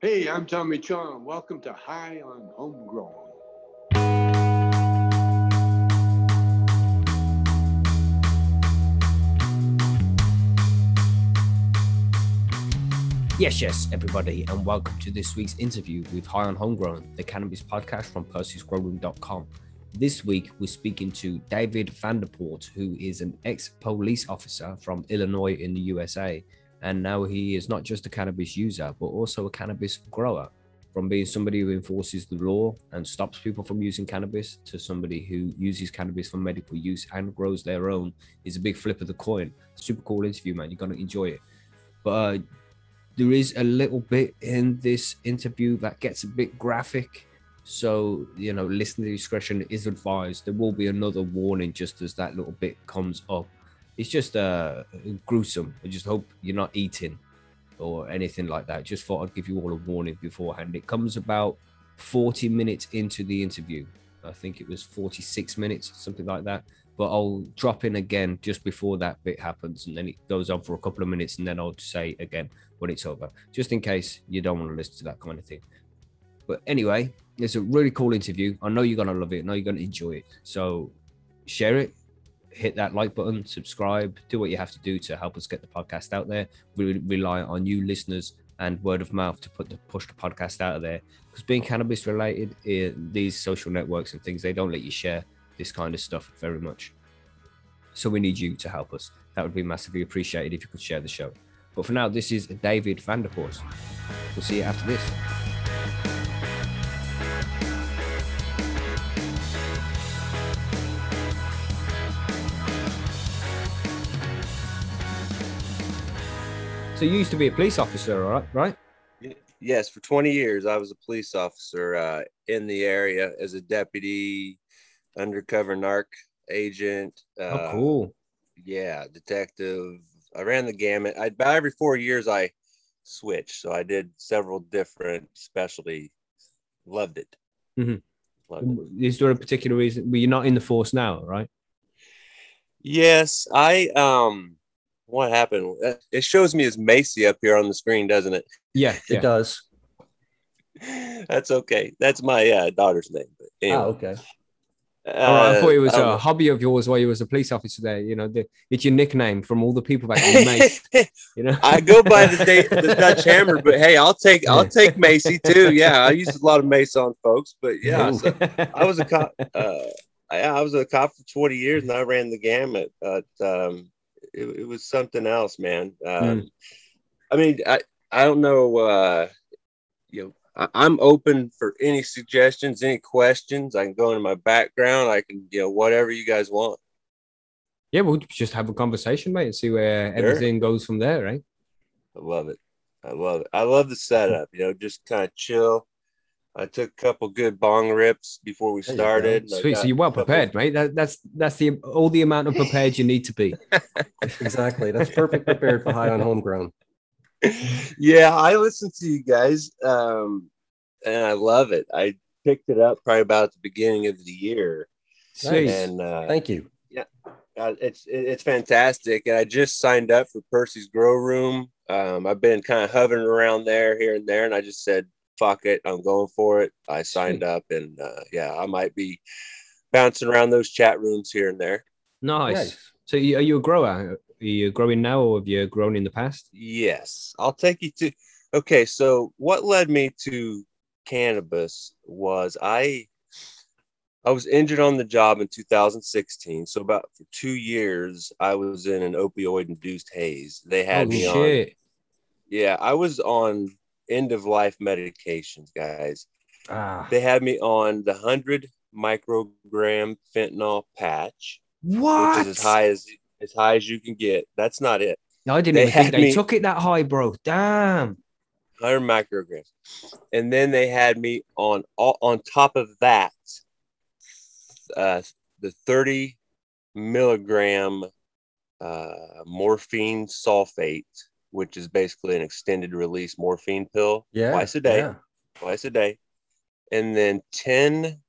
Hey, I'm Tommy Chong. Welcome to High on Homegrown. Yes, yes, everybody, and welcome to this week's interview with High on Homegrown, the cannabis podcast from Percy'sGrowroom.com. This week, we're speaking to David Vanderport, who is an ex police officer from Illinois in the USA. And now he is not just a cannabis user, but also a cannabis grower. From being somebody who enforces the law and stops people from using cannabis to somebody who uses cannabis for medical use and grows their own is a big flip of the coin. Super cool interview, man. You're going to enjoy it. But uh, there is a little bit in this interview that gets a bit graphic. So, you know, listener discretion is advised. There will be another warning just as that little bit comes up. It's just uh, gruesome. I just hope you're not eating or anything like that. Just thought I'd give you all a warning beforehand. It comes about 40 minutes into the interview. I think it was 46 minutes, something like that. But I'll drop in again just before that bit happens, and then it goes on for a couple of minutes, and then I'll say again when it's over, just in case you don't want to listen to that kind of thing. But anyway, it's a really cool interview. I know you're gonna love it. I know you're gonna enjoy it. So share it, hit that like button, subscribe, do what you have to do to help us get the podcast out there. We rely on you listeners and word of mouth to put the push the podcast out of there. Because being cannabis related, these social networks and things they don't let you share this kind of stuff very much. So we need you to help us. That would be massively appreciated if you could share the show. But for now, this is David Vanderpoort. We'll see you after this. So you used to be a police officer, all right? Right? Yes, for 20 years I was a police officer uh, in the area as a deputy, undercover narc agent. Uh, oh, cool. Yeah, detective. I ran the gamut. I about every four years I switched, so I did several different specialty. Loved it. Mm-hmm. Loved it. Is there a particular reason? Well, you're not in the force now, right? Yes, I um what happened? It shows me as Macy up here on the screen, doesn't it? Yeah, it yeah. does. That's okay. That's my uh, daughter's name. But anyway. Oh, okay. Uh, I thought it was a hobby of yours while you was a police officer there. You know, the, it's your nickname from all the people back in Mace. you know, I go by the, the Dutch Hammer, but hey, I'll take I'll take Macy too. Yeah, I used a lot of Mace on folks, but yeah, so I was a cop. Uh, I, I was a cop for 20 years, and I ran the gamut. But um, it, it was something else, man. Um, mm. I mean, I I don't know. Uh, you know, I, am open for any suggestions, any questions. I can go into my background. I can, you know, whatever you guys want. Yeah, we'll just have a conversation, mate, and see where sure. everything goes from there, right? I love it. I love it. I love the setup. You know, just kind of chill. I took a couple good bong rips before we started. Sweet. So you're well prepared, mate. That, that's that's the all the amount of prepared you need to be. exactly. That's perfect prepared for high on homegrown. Yeah, I listen to you guys, um, and I love it. I picked it up probably about the beginning of the year. Sweet. And uh, thank you. Yeah, uh, it's it's fantastic. And I just signed up for Percy's Grow Room. Um, I've been kind of hovering around there here and there, and I just said, fuck it, I'm going for it. I signed up, and uh, yeah, I might be bouncing around those chat rooms here and there. Nice. nice. So, are you a grower? Are you growing now, or have you grown in the past? Yes, I'll take you to. Okay, so what led me to cannabis was I I was injured on the job in 2016. So about for two years, I was in an opioid induced haze. They had oh, me shit. on. Yeah, I was on end of life medications, guys. Ah. They had me on the 100 microgram fentanyl patch. What? Which is as high as as high as you can get. That's not it. No, I didn't they even think they me, took it that high, bro. Damn. 100 micrograms. And then they had me on on top of that uh, the 30 milligram uh, morphine sulfate which is basically an extended release morphine pill yeah, twice a day, yeah. twice a day, and then 10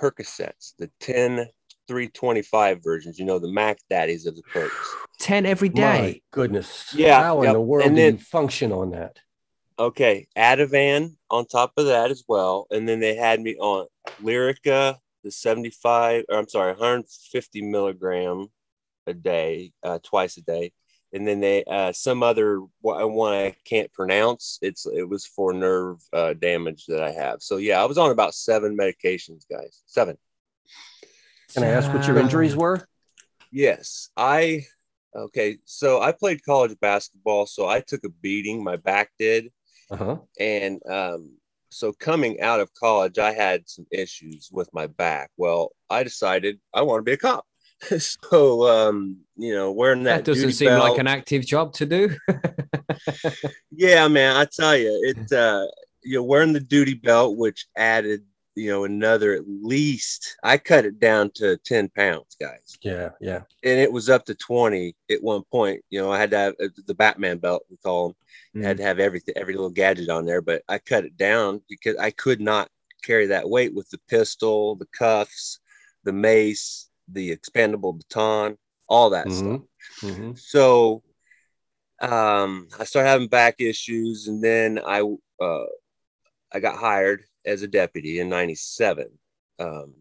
Percocets, the 10 325 versions, you know, the Mac Daddies of the perks. 10 every day. My goodness. Yeah. How yep. in the world and do then, you function on that? Okay, Ativan on top of that as well, and then they had me on Lyrica, the seventy-five, or I'm sorry, one hundred fifty milligram a day, uh, twice a day, and then they uh, some other one I can't pronounce. It's it was for nerve uh, damage that I have. So yeah, I was on about seven medications, guys. Seven. Can I ask what your injuries were? Yes, I. Okay, so I played college basketball, so I took a beating. My back did, Uh-huh. and um, so coming out of college, I had some issues with my back. Well, I decided I want to be a cop. so um, you know, wearing that, That doesn't seem belt- like an active job to do. yeah, man, I tell you, it uh you know, wearing the duty belt, which added, you know, another at least I cut it down to 10 pounds, guys. Yeah, yeah. And it was up to 20 at one point. You know, I had to have uh, the Batman belt, we call them. had to have everything, every little gadget on there, but I cut it down because I could not carry that weight with the pistol, the cuffs, the mace, the expandable baton, all that stuff. Mhm. Mhm. So um, I started having back issues, and then I uh, I got hired as a deputy in '97, um,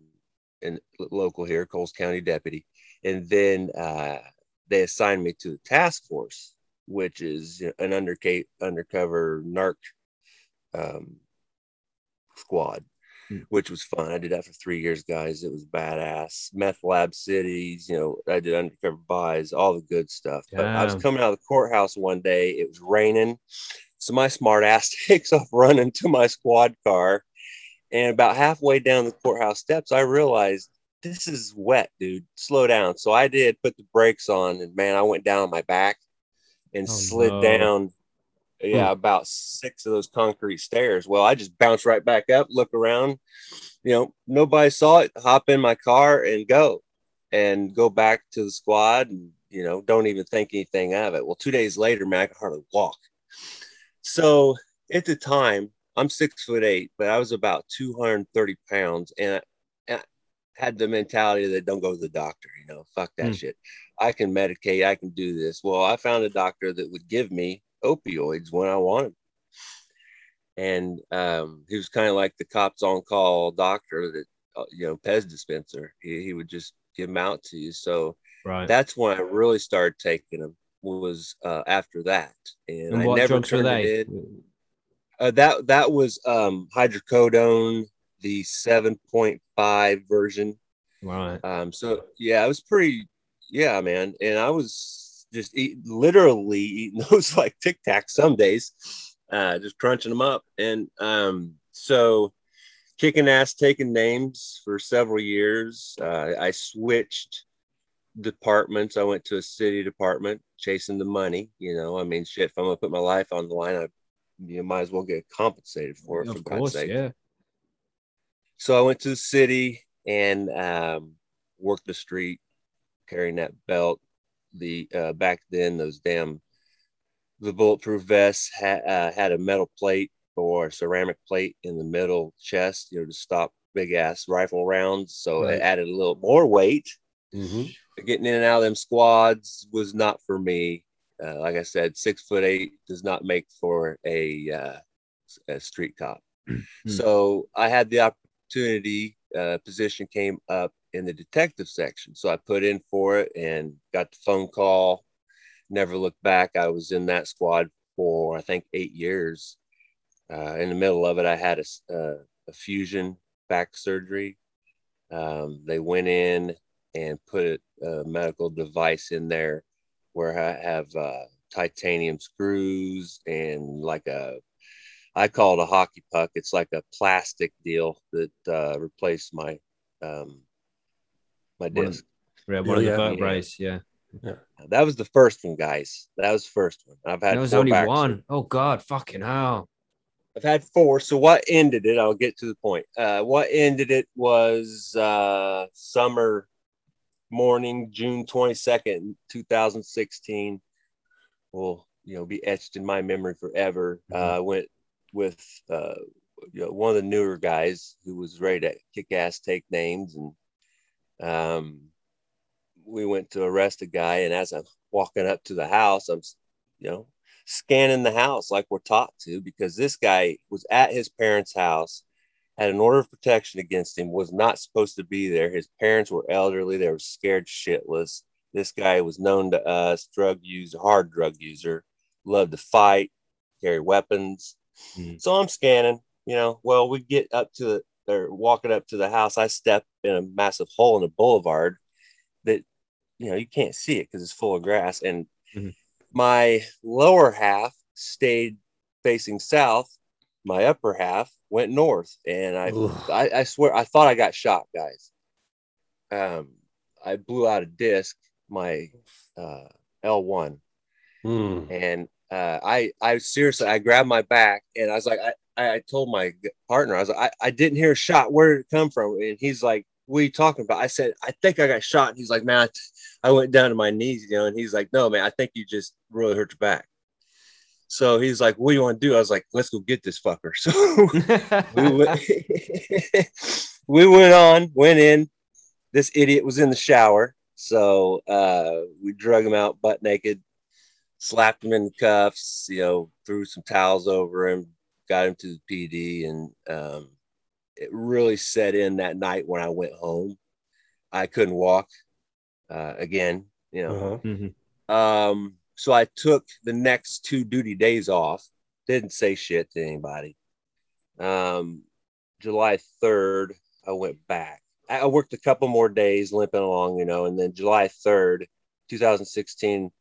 in local here, Coles County deputy, and then uh, they assigned me to the task force, which is an underca- undercover narc um, squad. Hmm. Which was fun. I did that for three years, guys. It was badass. Meth lab cities, you know, I did undercover buys, all the good stuff. But I was coming out of the courthouse one day. It was raining. So my smart ass takes off running to my squad car. And about halfway down the courthouse steps, I realized this is wet, dude. Slow down. So I did put the brakes on, and man, I went down on my back and Oh, slid no. down. Yeah, about six of those concrete stairs. Well, I just bounced right back up, look around. You know, nobody saw it. Hop in my car and go, and go back to the squad, and you know, don't even think anything of it. Well, two days later, man, I could hardly walk. So at the time, I'm six foot eight, but I was about 230 pounds, and I, and I had the mentality that don't go to the doctor. You know, fuck that Hmm. shit. I can medicate. I can do this. Well, I found a doctor that would give me opioids when I wanted. And um, he was kind of like the cops on call doctor that, uh, you know, Pez dispenser. He, he would just give them out to you. So Right. that's when I really started taking them was uh, after that. And, and I what never drugs were they? Uh, that that was um, hydrocodone, the 7.5 version. Right. Um, so yeah, it was pretty, yeah, man. And I was just eat, literally eating those like Tic Tacs some days, uh, just crunching them up. And um, so kicking ass, taking names for several years. Uh, I switched departments. I went to a city department, chasing the money. You know, I mean, shit. If I'm gonna put my life on the line, I you might as well get compensated for it. for Of God's course, sake yeah. so I went to the city and um, worked the street, carrying that belt. The uh, back then, those damn the bulletproof vests ha- uh, had a metal plate or ceramic plate in the middle chest, you know, to stop big ass rifle rounds. So Right. it added a little more weight. Mhm. Getting in and out of them squads was not for me. Uh, like I said, six foot eight does not make for a, uh, a street cop. So I had the opportunity, uh, position came up in the detective section. So I put in for it and got the phone call. Never looked back. I was in that squad for I think eight years. Uh, in the middle of it, I had a, uh, a fusion back surgery. Um, they went in and put a medical device in there where I have uh, titanium screws and like a I call it a hockey puck. It's like a plastic deal that uh, replaced my um, my One of- disc. Yeah, one of the yeah. vertebrae. Yeah. That was the first one, guys. That was the first one. I've had There was only back one. Oh God, fucking hell. I've had four. So what ended it? I'll get to the point. Uh, what ended it was uh, summer morning, June twenty second, two thousand sixteen. Will you know be etched in my memory forever. Uh, I went with uh, you know, one of the newer guys who was ready to kick ass, take names, and um, we went to arrest a guy. And as I'm walking up to the house, I'm you know scanning the house like we're taught to because this guy was at his parents' house, had an order of protection against him, was not supposed to be there. His parents were elderly, they were scared shitless. This guy was known to us, drug user, hard drug user, loved to fight, carry weapons. Mhm. So I'm scanning, you know. Well, we get up to the or walking up to the house. I step in a massive hole in the boulevard that you know you can't see it because it's full of grass. And Mhm. my lower half stayed facing south. My upper half went north, and I I, I swear I thought I got shot, guys. Um, I blew out a disc, my uh, L1, Mm. and uh, I I seriously I grabbed my back and I was like I I I told my partner I was like I, I didn't hear a shot. Where did it come from? And he's like, "What are you talking about?" I said, "I think I got shot." And he's like, "Man, I, t- I went down to my knees, you know." And he's like, "No, man, I think you just really hurt your back." So he's like, "What do you want to do?" I was like, "Let's go get this fucker." So we went, we went on, went in. This idiot was in the shower. So uh, we drug him out butt naked, slapped him in cuffs, you know, threw some towels over him, got him to the PD. And um, it really set in that night when I went home. I couldn't walk uh, again, you know. Uh-huh. Mhm. Um, so I took the next two duty days off, didn't say shit to anybody. Um, July 3rd, I went back. I I worked a couple more days limping along, you know, and then July 3rd, 2016,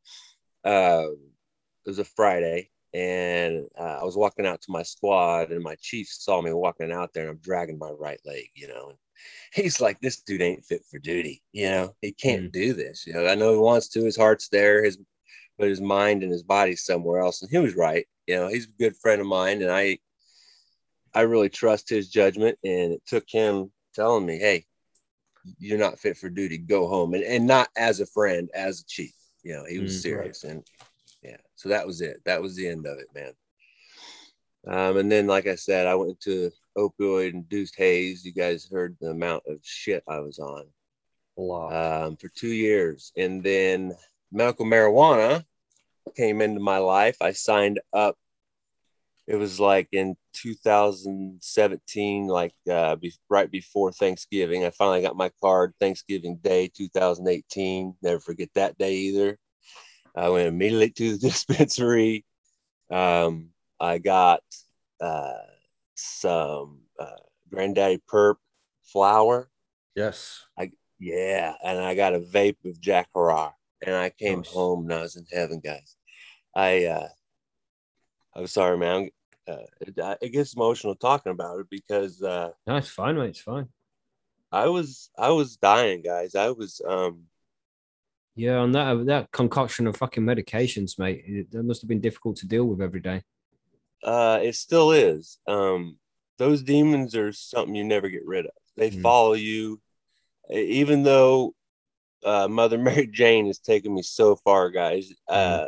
uh, it was a Friday, and uh, I was walking out to my squad, and my chief saw me walking out there, and I'm dragging my right leg, you know. And he's like, "This dude ain't fit for duty, you know. He can't do this, you know. I know he wants to. His heart's there, his but his mind and his body's somewhere else." And he was right, you know. He's a good friend of mine, and I, I really trust his judgment. And it took him telling me, "Hey, you're not fit for duty. Go home," and and not as a friend, as a chief. You know, he was Mm, serious, and yeah. So that was it. That was the end of it, man. Um, and then, like I said, I went to opioid induced haze. You guys heard the amount of shit I was on A lot. um, for two years. And then medical marijuana came into my life. I signed up. It was like in 2017, like uh, be, right before Thanksgiving. I finally got my card Thanksgiving Day 2018. Never forget that day either. I went immediately to the dispensary. Um, I got uh, some uh, Granddaddy Purp flour. yes. I yeah, and I got a vape of Jack Herer, and I came Nice. home and I was in heaven, guys. I uh, I'm sorry, man. Uh, it, it gets emotional talking about it because uh, No, it's fine, mate. It's fine. I was I was dying, guys. I was um Yeah, on that that concoction of fucking medications, mate, it, that must have been difficult to deal with every day. uh it still is. Um those demons are something you never get rid of. They Mm. follow you even though uh Mother Mary Jane has taken me so far, guys. Uh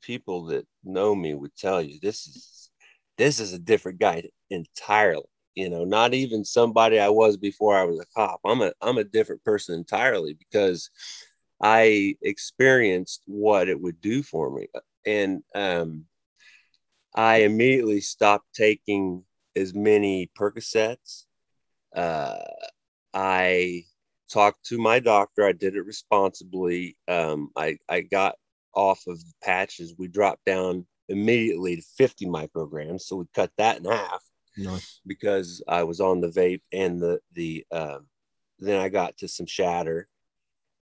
people that know me would tell you this is this is a different guy entirely. You know, not even somebody I was before I was a cop. I'm a I'm a different person entirely because I experienced what it would do for me. And um I immediately stopped taking as many Percocets. Uh, I talked to my doctor. I did it responsibly. Um, I, I got off of the patches. We dropped down immediately to 50 micrograms. So we cut that in half Nice. because I was on the vape and the, the, um, then I got to some shatter.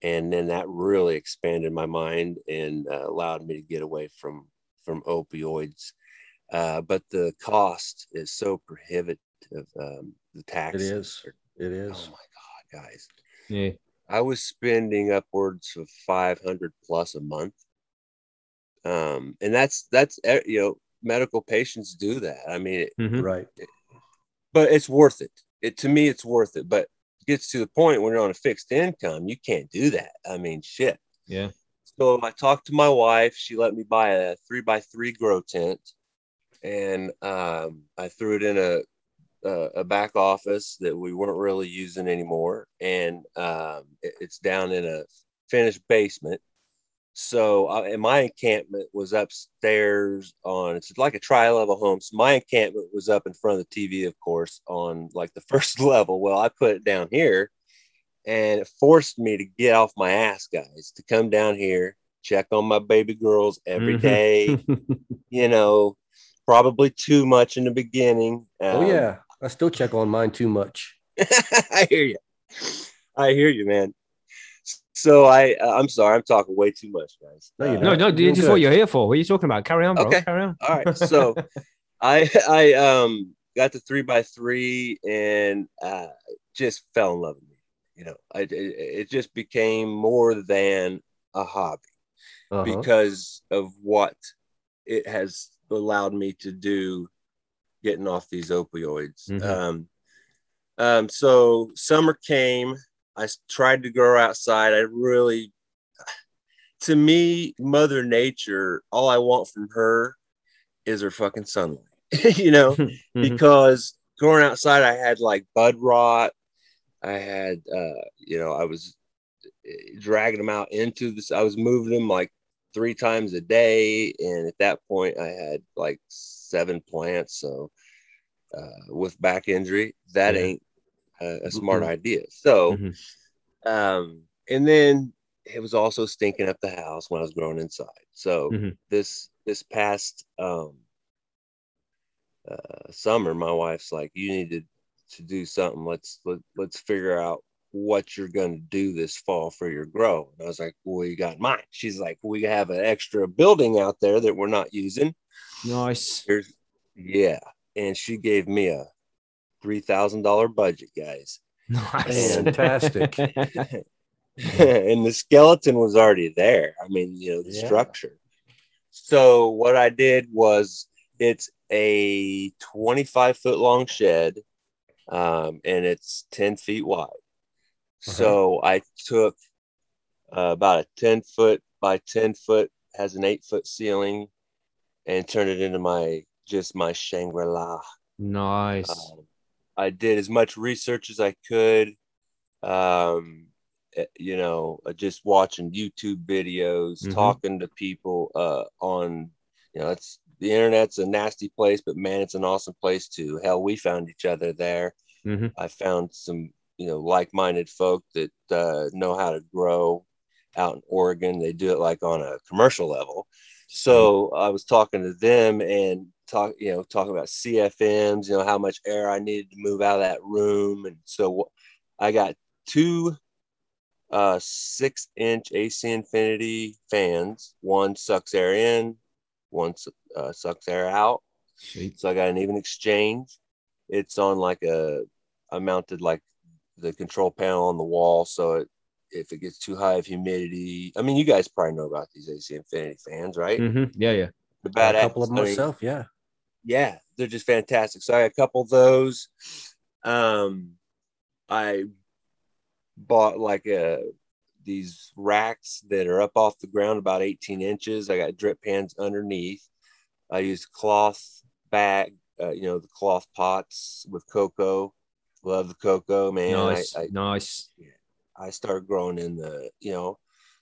And then that really expanded my mind and uh, allowed me to get away from, from opioids. Uh, but the cost is so prohibitive. Um, the It taxes. is. It is. Oh my God, guys. Yeah. I was spending upwards of 500 plus a month. Um, and that's, that's, eh, you know, medical patients do that. I mean, it, Mhm. Right. but it's worth it. It to me, it's worth it. But it gets to the point when you're on a fixed income, you can't do that. I mean, shit. Yeah. So I talked to my wife. She let me buy a three by three grow tent, and um, I threw it in a, a a back office that we weren't really using anymore, and um, it- it's down in a finished basement. So uh, and my encampment was upstairs on it's like a tri-level home. So my encampment was up in front of the TV, of course, on like the first level. Well, I put it down here, and it forced me to get off my ass, guys, to come down here, check on my baby girls every Mhm. day. You know, probably too much in the beginning. Oh Um, yeah, I still check on mine too much. I hear you. I hear you, man. So I, uh, I'm sorry, I'm talking way too much, guys. No, Uh, no, no, You're this is what you're here for. What are you talking about? Carry on, bro. Okay. Carry on. All right, so I, I um got the three by three and uh, just fell in love with it. You know, I, it, it just became more than a hobby Uh-huh. because of what it has allowed me to do getting off these opioids. Mhm. Um, um, so summer came. I tried to grow outside. I really, to me, Mother Nature, all I want from her is her fucking sunlight, you know, Mhm. because growing outside, I had like bud rot. I had, uh, you know, I was eh, dragging them out into this. I was moving them like three times a day. And at that point, I had like seven plants. So, uh, with back injury, that Yeah. ain't a, a smart Mhm. idea. So, Mhm. um, and then it was also stinking up the house when I was growing inside. So Mhm. this this past um, uh, summer, my wife's like, "You need to to do something. Let's let, let's figure out what you're going to do this fall for your grow." And I was like, "Well, you got mine." She's like, "We have an extra building out there that we're not using." Nice. Here's yeah, and she gave me a three thousand dollar budget, guys. Nice. Fantastic. and the skeleton was already there. I mean, you know, the Yeah. structure. So what I did was it's a 25 foot long shed, um, and it's 10 feet wide. So I took uh, about a 10 foot by 10 foot, has an eight foot ceiling, and turned it into my just my Shangri La. nice. Um, I did as much research as I could. Um, eh, you know, uh, just watching YouTube videos, Mhm. talking to people uh, on, you know, it's the internet's a nasty place, but man, it's an awesome place too. Hell, we found each other there. Mhm. I found some, you know, like-minded folk that uh, know how to grow out in Oregon. They do it like on a commercial level. So I was talking to them and talk, you know, talking about CFMs, you know, how much air I needed to move out of that room. And so I got two uh six inch AC Infinity fans. One sucks air in, one uh, sucks air out. Sweet. So I got an even exchange. It's on like a, I mounted like the control panel on the wall. So it, if it gets too high of humidity, I mean, you guys probably know about these AC Infinity fans, right? Mhm. Yeah, yeah. The Got badass. a couple of them myself. Yeah. Yeah, they're just fantastic. So I got a couple of those. Um, I bought like a these racks that are up off the ground about 18 inches. I got drip pans underneath. I used cloth bag, uh, you know, the cloth pots with coco. Love the coco, man. nice. I, I, nice. I started growing in the, you know,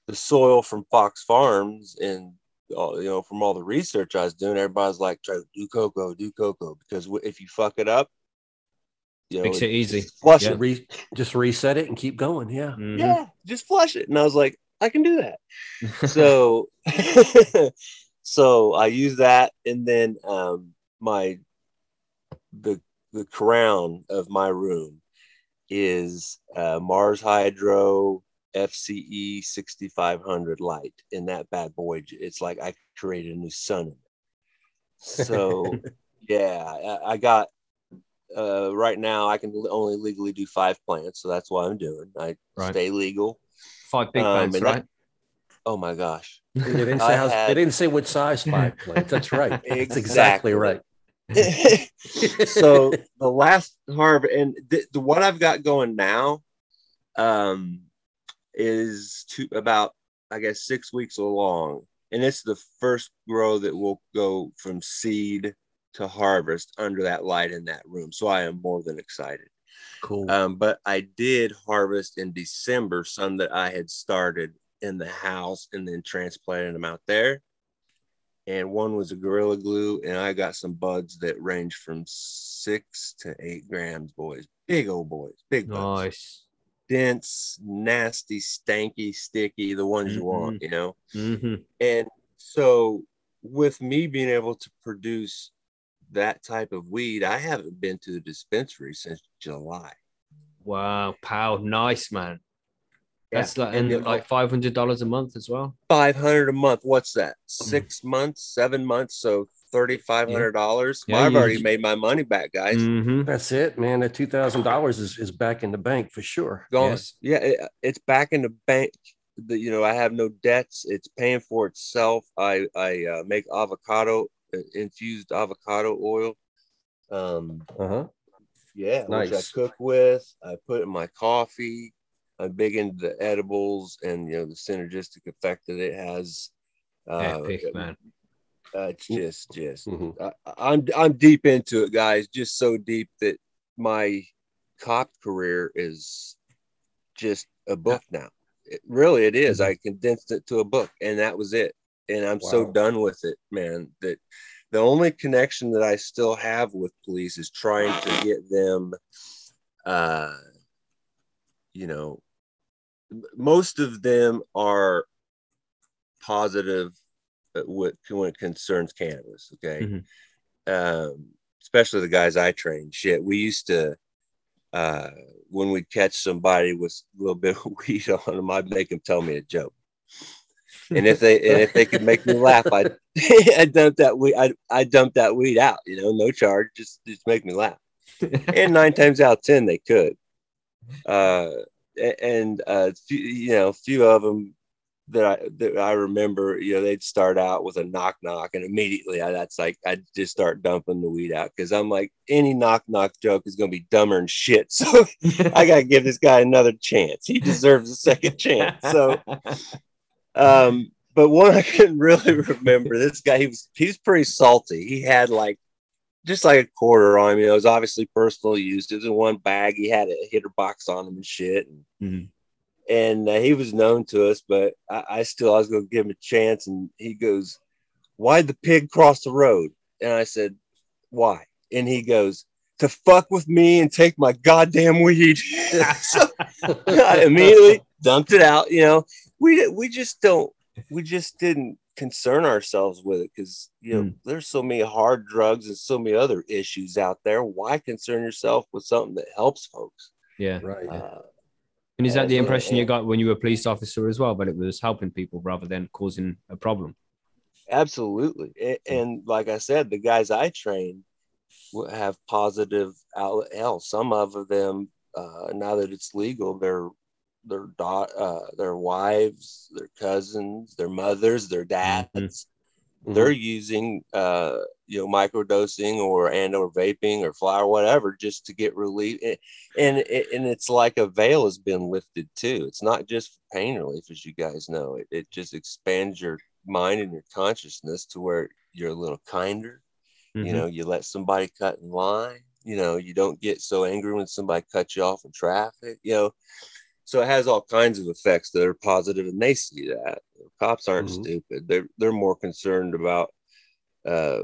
the soil from Fox Farms and, all, you know, from all the research I was doing, everybody's like, try do coco, do coco, because if you fuck it up, you know, Makes it easy. just Flush Yeah. it. Re- just reset it and keep going. Yeah. Mhm. Yeah, just flush it. And I was like, I can do that. so so I use that and then um my the the crown of my room is uh Mars Hydro FCE 6500 light in that bad boy it's like I created a new sun. So yeah, I, I got uh right now I can only legally do five plants, so that's what I'm doing. I Right. stay legal. Five big Um, plants, and right? Oh my gosh. They didn't say how, had- they didn't say what size five plants. That's right. That's Exactly. exactly right. so the last harvest and the, the what I've got going now um is to about I guess six weeks along. And it's the first grow that will go from seed to harvest under that light in that room. So I am more than excited. Cool. Um, but I did harvest in December some that I had started in the house and then transplanted them out there. And one was a Gorilla Glue, and I got some buds that range from six to eight grams, boys. Big old boys, big buds. Nice. Dense, nasty, stanky, sticky, the ones you want, you know? hmm And so, with me being able to produce that type of weed, I haven't been to the dispensary since July. Wow, pow, nice man. Yeah, That's like and and like five hundred dollars a month as well. 500 a month. What's that? Mm. Six months, seven months. So $3,500. Yeah, Well, I've you- already made my money back, guys. hmm That's it, man. That two thousand dollars is, is back in the bank for sure. Gone. Yes. Yeah, it, it's back in the bank. The, you know, I have no debts. It's paying for itself. I I uh, make avocado uh, infused avocado oil. Um, Uh huh. yeah, which I cook with. I put in my coffee. I'm big into the edibles and you know the synergistic effect that it has. Uh, Epic man. Uh, it's just just hmm I, I'm I'm deep into it, guys. Just so deep that my cop career is just a book now. It, really, it is. I condensed it to a book, and that was it. And I'm so done with it, man. That the only connection that I still have with police is trying to get them, uh, you know, most of them are positive uh, when it concerns cannabis. Okay, Mhm. um, especially the guys I train. Shit, we used to uh, when we catch somebody with a little bit of weed on them, I'd make them tell me a joke. And if they and if they could make me laugh, I I dump that weed. I I dump that weed out. You know, no charge, just just make me laugh. And nine times out of ten, they could. Uh, and uh, few, you know, a few of them that I that I remember, you know, they'd start out with a knock knock, and immediately I, that's like I'd just start dumping the weed out because I'm like any knock knock joke is gonna be dumber than shit. So I gotta give this guy another chance. He deserves a second chance. So um, but one I can really remember, this guy he was he was pretty salty. He had like just like a quarter on him. You know, it was obviously personal use. It was in one bag. He had a hitter box on him and shit. And, Mhm. And uh, he was known to us, but I, I still I was going to give him a chance. And he goes, "Why'd the pig cross the road?" And I said, "Why?" And he goes, "To fuck with me and take my goddamn weed." so I immediately dumped it out. You know, we we just don't we just didn't concern ourselves with it because you know Mm. there's so many hard drugs and so many other issues out there. Why concern yourself with something that helps folks? yeah. Right. Uh, And is that the impression you got when you were a police officer as well? But it was helping people rather than causing a problem. Absolutely. And, like I said, the guys I train have positive outlet. Hell, some of them, uh, now that it's legal, their their da- uh, their wives, their cousins, their mothers, their dads, Mhm. they're using uh, you know microdosing or and or vaping or fly or whatever just to get relief. And and, and it's like a veil has been lifted too. It's not just pain relief, as you guys know. It, it just expands your mind and your consciousness to where you're a little kinder. Mhm. You know, you let somebody cut in line. You know, you don't get so angry when somebody cuts you off in traffic. You know, so it has all kinds of effects that are positive, and they see that. Cops aren't Mhm. stupid. They're they're more concerned about, uh,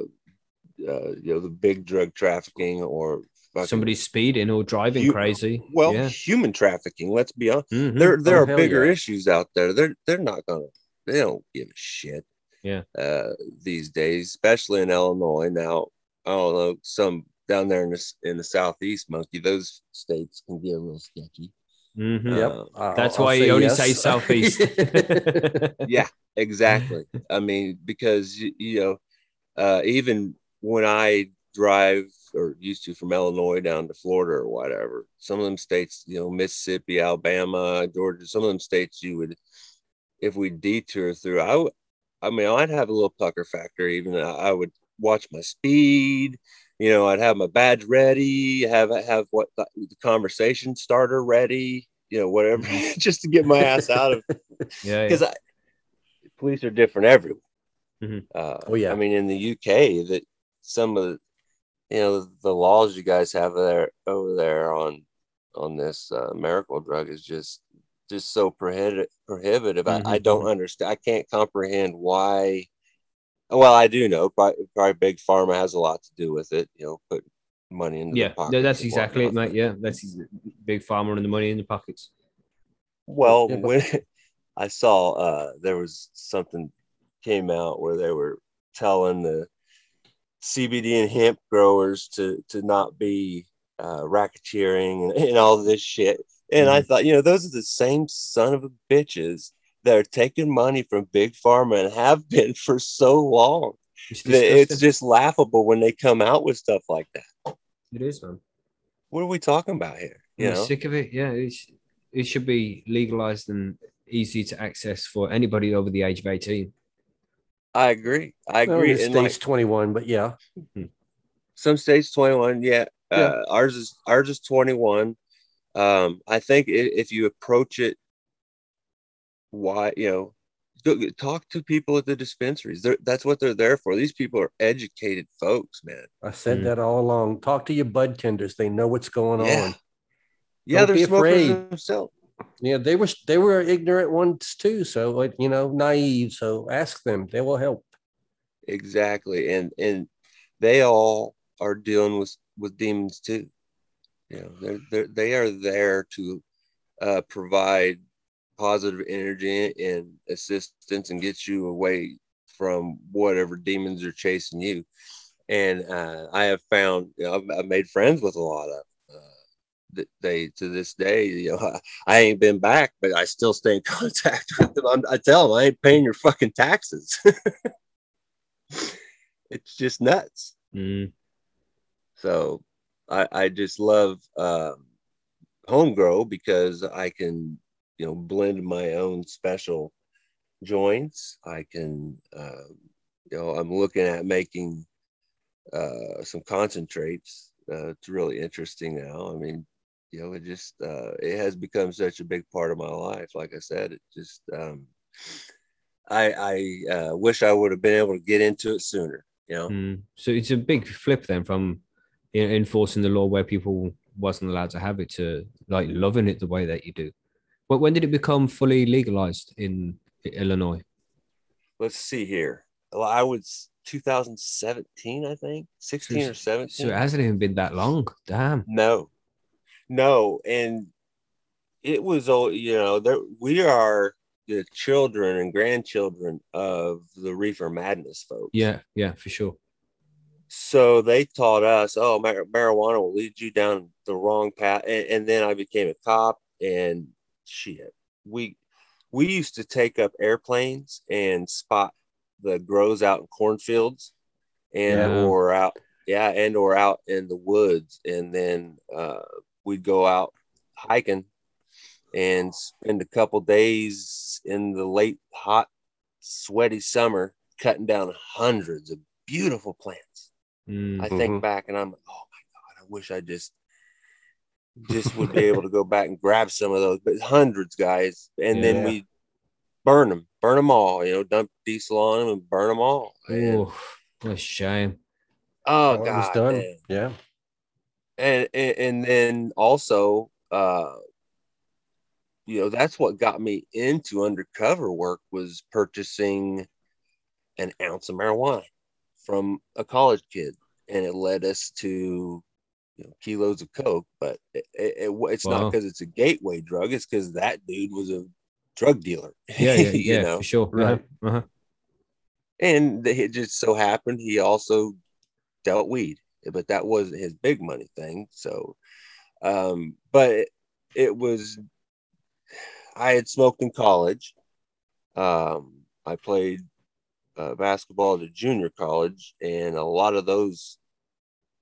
uh, you know, the big drug trafficking or Somebody speeding or driving You- crazy. Well, yeah. human trafficking. Let's be honest. Mhm. There there Oh, are bigger yeah. issues out there. They're they're not gonna. They don't give a shit. Yeah. Uh, these days, especially in Illinois. Now, I don't know some down there in the in the southeast, monkey. Those states can get real sketchy. Mhm. Yep. Uh, I'll- That's I'll why you only yes. say southeast. yeah, exactly. I mean, because you, you know, uh, even when I drive or used to from Illinois down to Florida or whatever, some of them states, you know, Mississippi, Alabama, Georgia, some of them states you would, if we detour through, I would, I mean, I'd have a little pucker factor. Even I I would watch my speed. You know, I'd have my badge ready, have have what the, the conversation starter ready. You know, whatever, just to get my ass out of yeah. because I police are different everywhere. Mhm. Uh, Oh, yeah. I mean, in the UK, that some of the, you know, the laws you guys have there over there on on this uh, miracle drug is just just so prohibitive. prohibitive. I, I Mhm, don't understand. I can't comprehend why. Well, I do know. Probably, probably big pharma has a lot to do with it. You know, put money into Yeah, their pockets. no, that's exactly it, mate. Yeah, that's big pharma and the money in the pockets. Well, Yeah, when I saw uh there was something came out where they were telling the CBD and hemp growers to to not be uh, racketeering and, and all this shit. And I thought, you know, those are the same son of a bitches that are taking money from big pharma and have been for so long. It's, that It's just laughable when they come out with stuff like that. it is, man. What are we talking about here? You I'm know, sick of it. Yeah, it's, it should be legalized and easy to access for anybody over the age of 18. I agree. I Well, agree. in the like, states 21, but yeah. some states 21 yeah, Yeah. Uh, ours is ours is 21 um i think if you approach it why you know go, talk to people at the dispensaries they're, that's what they're there for these people are educated folks man I said Mm. that all along. Talk to your bud tenders. They know what's going yeah on. yeah Don't they're be afraid. themselves Yeah, they were they were ignorant ones too. So like you know, naive. So ask them. They will help. exactly and and they all are dealing with with demons too you know they're, they're they are there to uh provide positive energy and assistance and get you away from whatever demons are chasing you. And uh i have found you know i've, I've made friends with a lot of uh, they to this day you know I, I ain't been back but i still stay in contact with them. I'm, i tell them i ain't paying your fucking taxes. It's just nuts. Mm. so I, I just love um, home grow because I can, you know, blend my own special joints. I can, uh, you know, I'm looking at making uh, some concentrates. Uh, it's really interesting now. I mean, you know, it just uh, it has become such a big part of my life. Like I said, it just um, I I uh, wish I would have been able to get into it sooner. You know. Mm. So it's a big flip then from you know, enforcing the law where people wasn't allowed to have it to like loving it the way that you do. But when did it become fully legalized in Illinois? let's see here. Well, I was 2017, I think, 16 or 17. So it hasn't even been that long. Damn. no, no, and it was all you know. There we are the children and grandchildren of the reefer madness folks. Yeah, yeah, for sure. So they taught us, oh, mar- marijuana will lead you down the wrong path, and, and then I became a cop, and shit, we we used to take up airplanes and spot the grows out in cornfields, and Yeah. or out, yeah, and or out in the woods, and then uh, we'd go out hiking and spend a couple days in the late hot, sweaty summer cutting down hundreds of beautiful plants. Mm. I think Mhm. back and I'm like, oh my god, I wish I just just would be able to go back and grab some of those, but hundreds, guys, and then we burn them, burn them all, you know, dump diesel on them and burn them all. And- Oh, what a shame. oh Well, god, was done. man. Yeah. and, and and then also uh you know that's what got me into undercover work was purchasing an ounce of marijuana from a college kid and it led us to you know kilos of coke but it, it, it- it's Wow. not because it's a gateway drug it's because that dude was a drug dealer Yeah, yeah, you yeah, know for sure. Right. Uh-huh. uh-huh. and it just so happened he also dealt weed but that wasn't his big money thing so um but it, it was i had smoked in college um i played uh, basketball at a junior college and a lot of those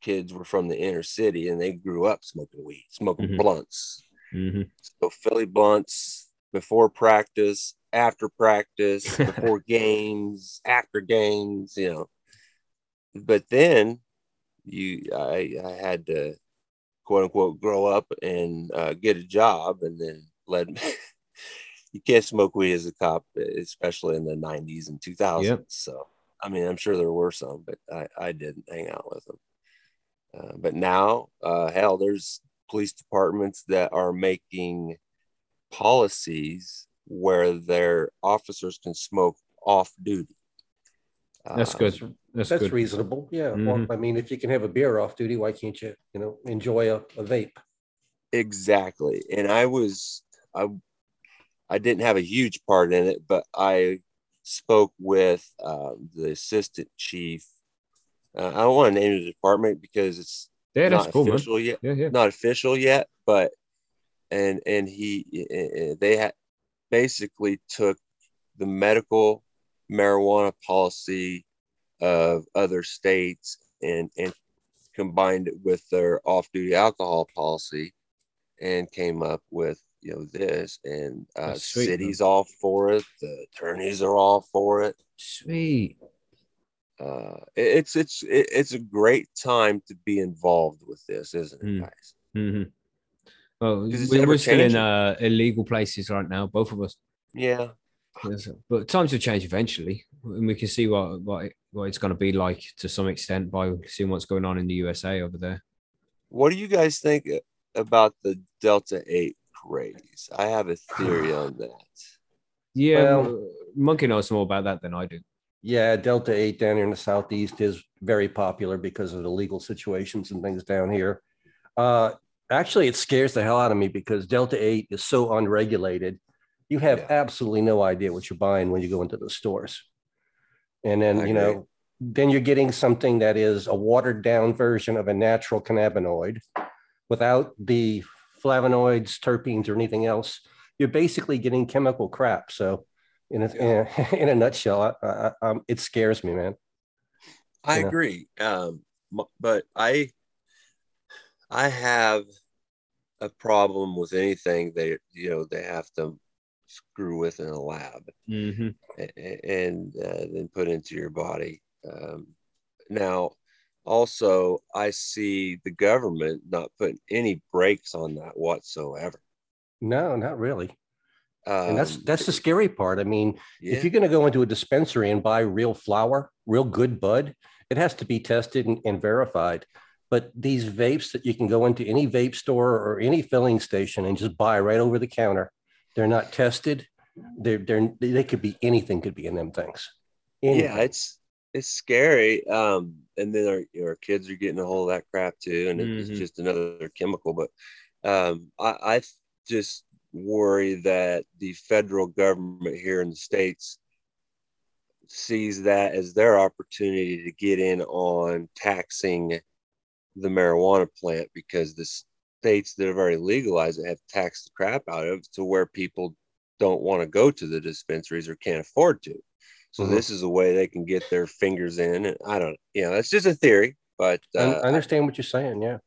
kids were from the inner city and they grew up smoking weed smoking Mhm. blunts hmm so Philly blunts before practice, after practice, before games, after games, you know. But then you, I, I had to quote unquote grow up and uh, get a job, and then let. you can't smoke weed as a cop, especially in the '90s and 2000s. Yep. So, I mean, I'm sure there were some, but I, I didn't hang out with them. Uh, but now, uh, hell, there's police departments that are making policies where their officers can smoke off duty. That's Uh, good. That's, That's good. reasonable. Yeah. Well, I mean, if you can have a beer off duty, why can't you, you know, enjoy a, a vape? Exactly. And I was I I didn't have a huge part in it, but I spoke with um, the assistant chief. Uh, I don't want to name the department because it's Yeah, not cool, man. official yet. Yeah, yeah. Not official yet, but and and he uh, they had basically took the medical marijuana policy of other states and and combined it with their off-duty alcohol policy and came up with you know this and uh sweet, man. cities all for it the attorneys are all for it Sweet. Uh it's it's it's a great time to be involved with this isn't it Mm. guys hmm Well, 'Cause it's we, we're still in uh, illegal places right now, both of us. yeah But times will change eventually, and we can see what what, what it's going to be like to some extent by seeing what's going on in the USA over there. what do you guys think about the delta 8 craze i have a theory on that Yeah, well, Monkey knows more about that than I do. Yeah, Delta 8 down here in the southeast is very popular because of the legal situations and things down here. Uh, actually, it scares the hell out of me because Delta 8 is so unregulated. You have Yeah. absolutely no idea what you're buying when you go into the stores. And then, you know, then you're getting something that is a watered down version of a natural cannabinoid without the flavonoids, terpenes, or anything else. You're basically getting chemical crap. So, in a, in a, in a nutshell, I, I, um, it scares me, man. I Yeah. agree. Um, but I, I have a problem with anything they, you know, they have to screw with in a lab Mm-hmm. a- a- and uh, then put into your body. Um, now, also, I see the government not putting any brakes on that whatsoever. No, not really. And that's Um, that's the scary part. I mean, yeah, if you're going to go into a dispensary and buy real flower, real good bud, it has to be tested and, and verified. But these vapes that you can go into any vape store or any filling station and just buy right over the counter, they're not tested. They're they're they could be anything could be in them things. yeah, it's it's scary. Um, and then our, our kids are getting a hold of that crap too, and Mhm. it's just another chemical. But um, I, I just worry that the federal government here in the states sees that as their opportunity to get in on taxing the marijuana plant because the states that have already legalized it have taxed the crap out of it to where people don't want to go to the dispensaries or can't afford to. So Mhm. this is a way they can get their fingers in. And I don't, you know, it's just a theory, but uh, I understand what you're saying. Yeah.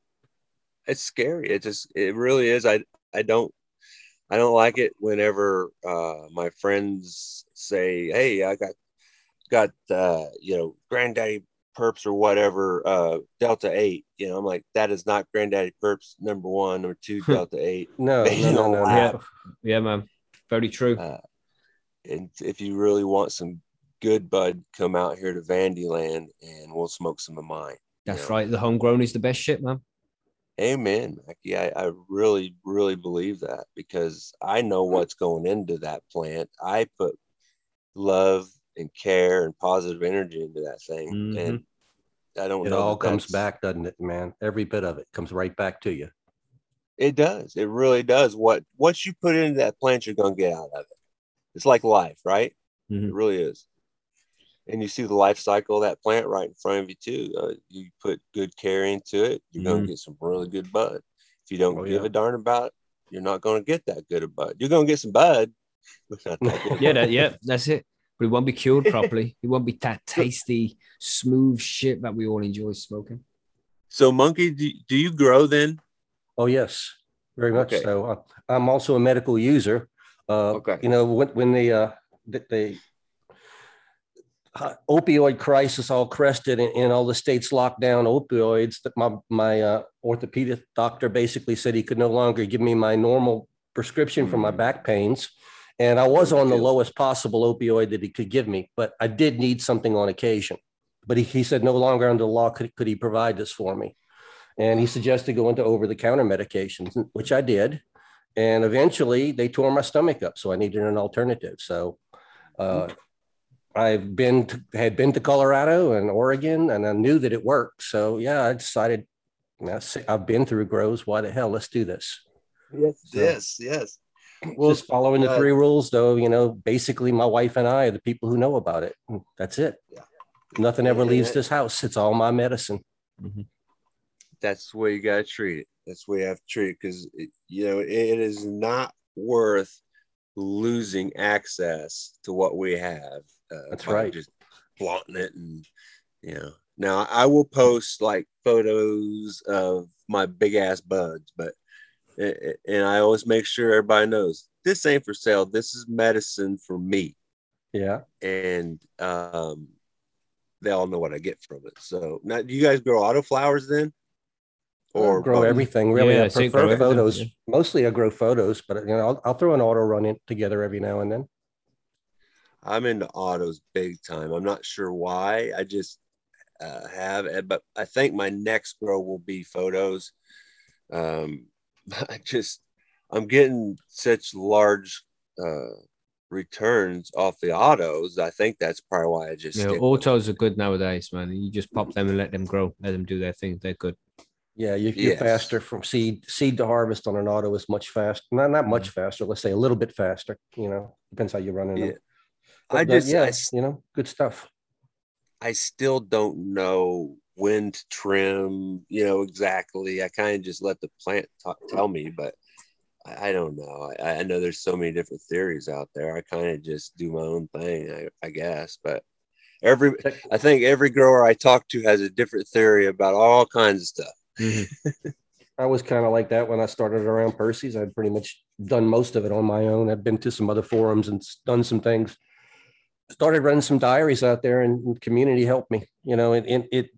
it's scary. It just, it really is. I, I don't, I don't like it whenever uh, my friends say, "Hey, I got, got, uh, you know, Granddaddy Purps or whatever, uh, Delta Eight. You know, I'm like, that is not Granddaddy Purps number one, number two, Delta Eight. No, no, no, no, no. Yeah, yeah, man. Very true. Uh, and if you really want some good bud, come out here to Vandyland and we'll smoke some of mine. That's yeah. right. The homegrown is the best shit, man. Amen, Mackie. I, I really, really believe that because I know what's going into that plant. I put love and care and positive energy into that thing. Mhm. And I don't It know. all that comes back, doesn't it, man? Every bit of it comes right back to you. It does. It really does. What once you put into that plant, you're gonna get out of it. It's like life, right? Mhm. It really is. And you see the life cycle of that plant right in front of you too. Uh, you put good care into it, you're gonna Mhm. get some really good bud. If you don't Oh, give yeah. a darn about it, you're not gonna get that good a bud. You're gonna get some bud, but not that good. Yeah, that, yeah, that's it. But it won't be cured properly. It won't be that tasty, smooth shit that we all enjoy smoking. So, monkey, do, do you grow then? Oh, yes, very much Okay. so. Uh, I'm also a medical user. Uh, Okay. You know, when, when the, uh, the, the uh, opioid crisis all crested and, and all the states locked down opioids, that my, my uh, orthopedic doctor basically said he could no longer give me my normal prescription for my Mm. back pains. And I was on the lowest possible opioid that he could give me, but I did need something on occasion. But he, he said no longer under the law could, could he provide this for me. And he suggested going to over the counter medications, which I did. and eventually they tore my stomach up, so I needed an alternative. So uh, I've been to, had been to Colorado and Oregon, and I knew that it worked. So yeah, I decided. I've been through grows. Why the hell? Let's do this. Yes, so, yes, yes. Well, just following the uh, three rules, though. You know, basically, my wife and I are the people who know about it. That's it. Yeah. Nothing ever leaves this house. It's all my medicine. Mm-hmm. That's the way you got to treat it. That's the way you have to treat it because you know it is not worth losing access to what we have. Uh, That's right. Just flaunting it and you know. Now I will post like photos of my big ass buds, but and I always make sure everybody knows this ain't for sale. This is medicine for me. Yeah. And um, they all know what I get from it. So now, do you guys grow auto flowers then? Or grow both? everything really. Yeah, I prefer photos. Yeah. Mostly I grow photos, but you know, I'll, I'll throw an auto run in together every now and then. I'm into autos big time. I'm not sure why. I just uh, have, eh, but I think my next grow will be photos. Um, I just, I'm getting such large uh, returns off the autos. I think that's probably why I just yeah. Autos are good nowadays, man. You just pop them and let them grow, let them do their thing. They're good. Yeah, you, are yes. faster from seed seed to harvest on an auto is much faster. Not not much mm-hmm. faster. Let's say a little bit faster. You know, depends how you're running yeah. But, I just, yeah, I, you know, good stuff. I still don't know when to trim. You know exactly. I kind of just let the plant talk, tell me, but I, I don't know. I, I, know there's so many different theories out there. I kind of just do my own thing, I, I guess. But every, I think every grower I talk to has a different theory about all kinds of stuff. Mm-hmm. I was kind of like that when I started around Percy's. I'd pretty much done most of it on my own. I've been to some other forums and done some things. Started running some diaries out there, and community helped me. You know, it it it,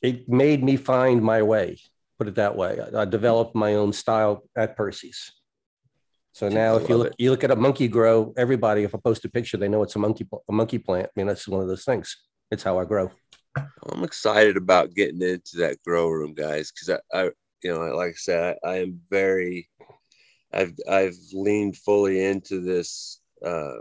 it made me find my way. Put it that way. I, I developed my own style at Percy's. So now, if you look, it. you look at a monkey grow, everybody, if I post a picture, they know it's a monkey a monkey plant. I mean, that's one of those things. It's how I grow. I'm excited about getting into that grow room, guys, because I, I, you know, like I said, I, I, am very, I've I've leaned fully into this, uh,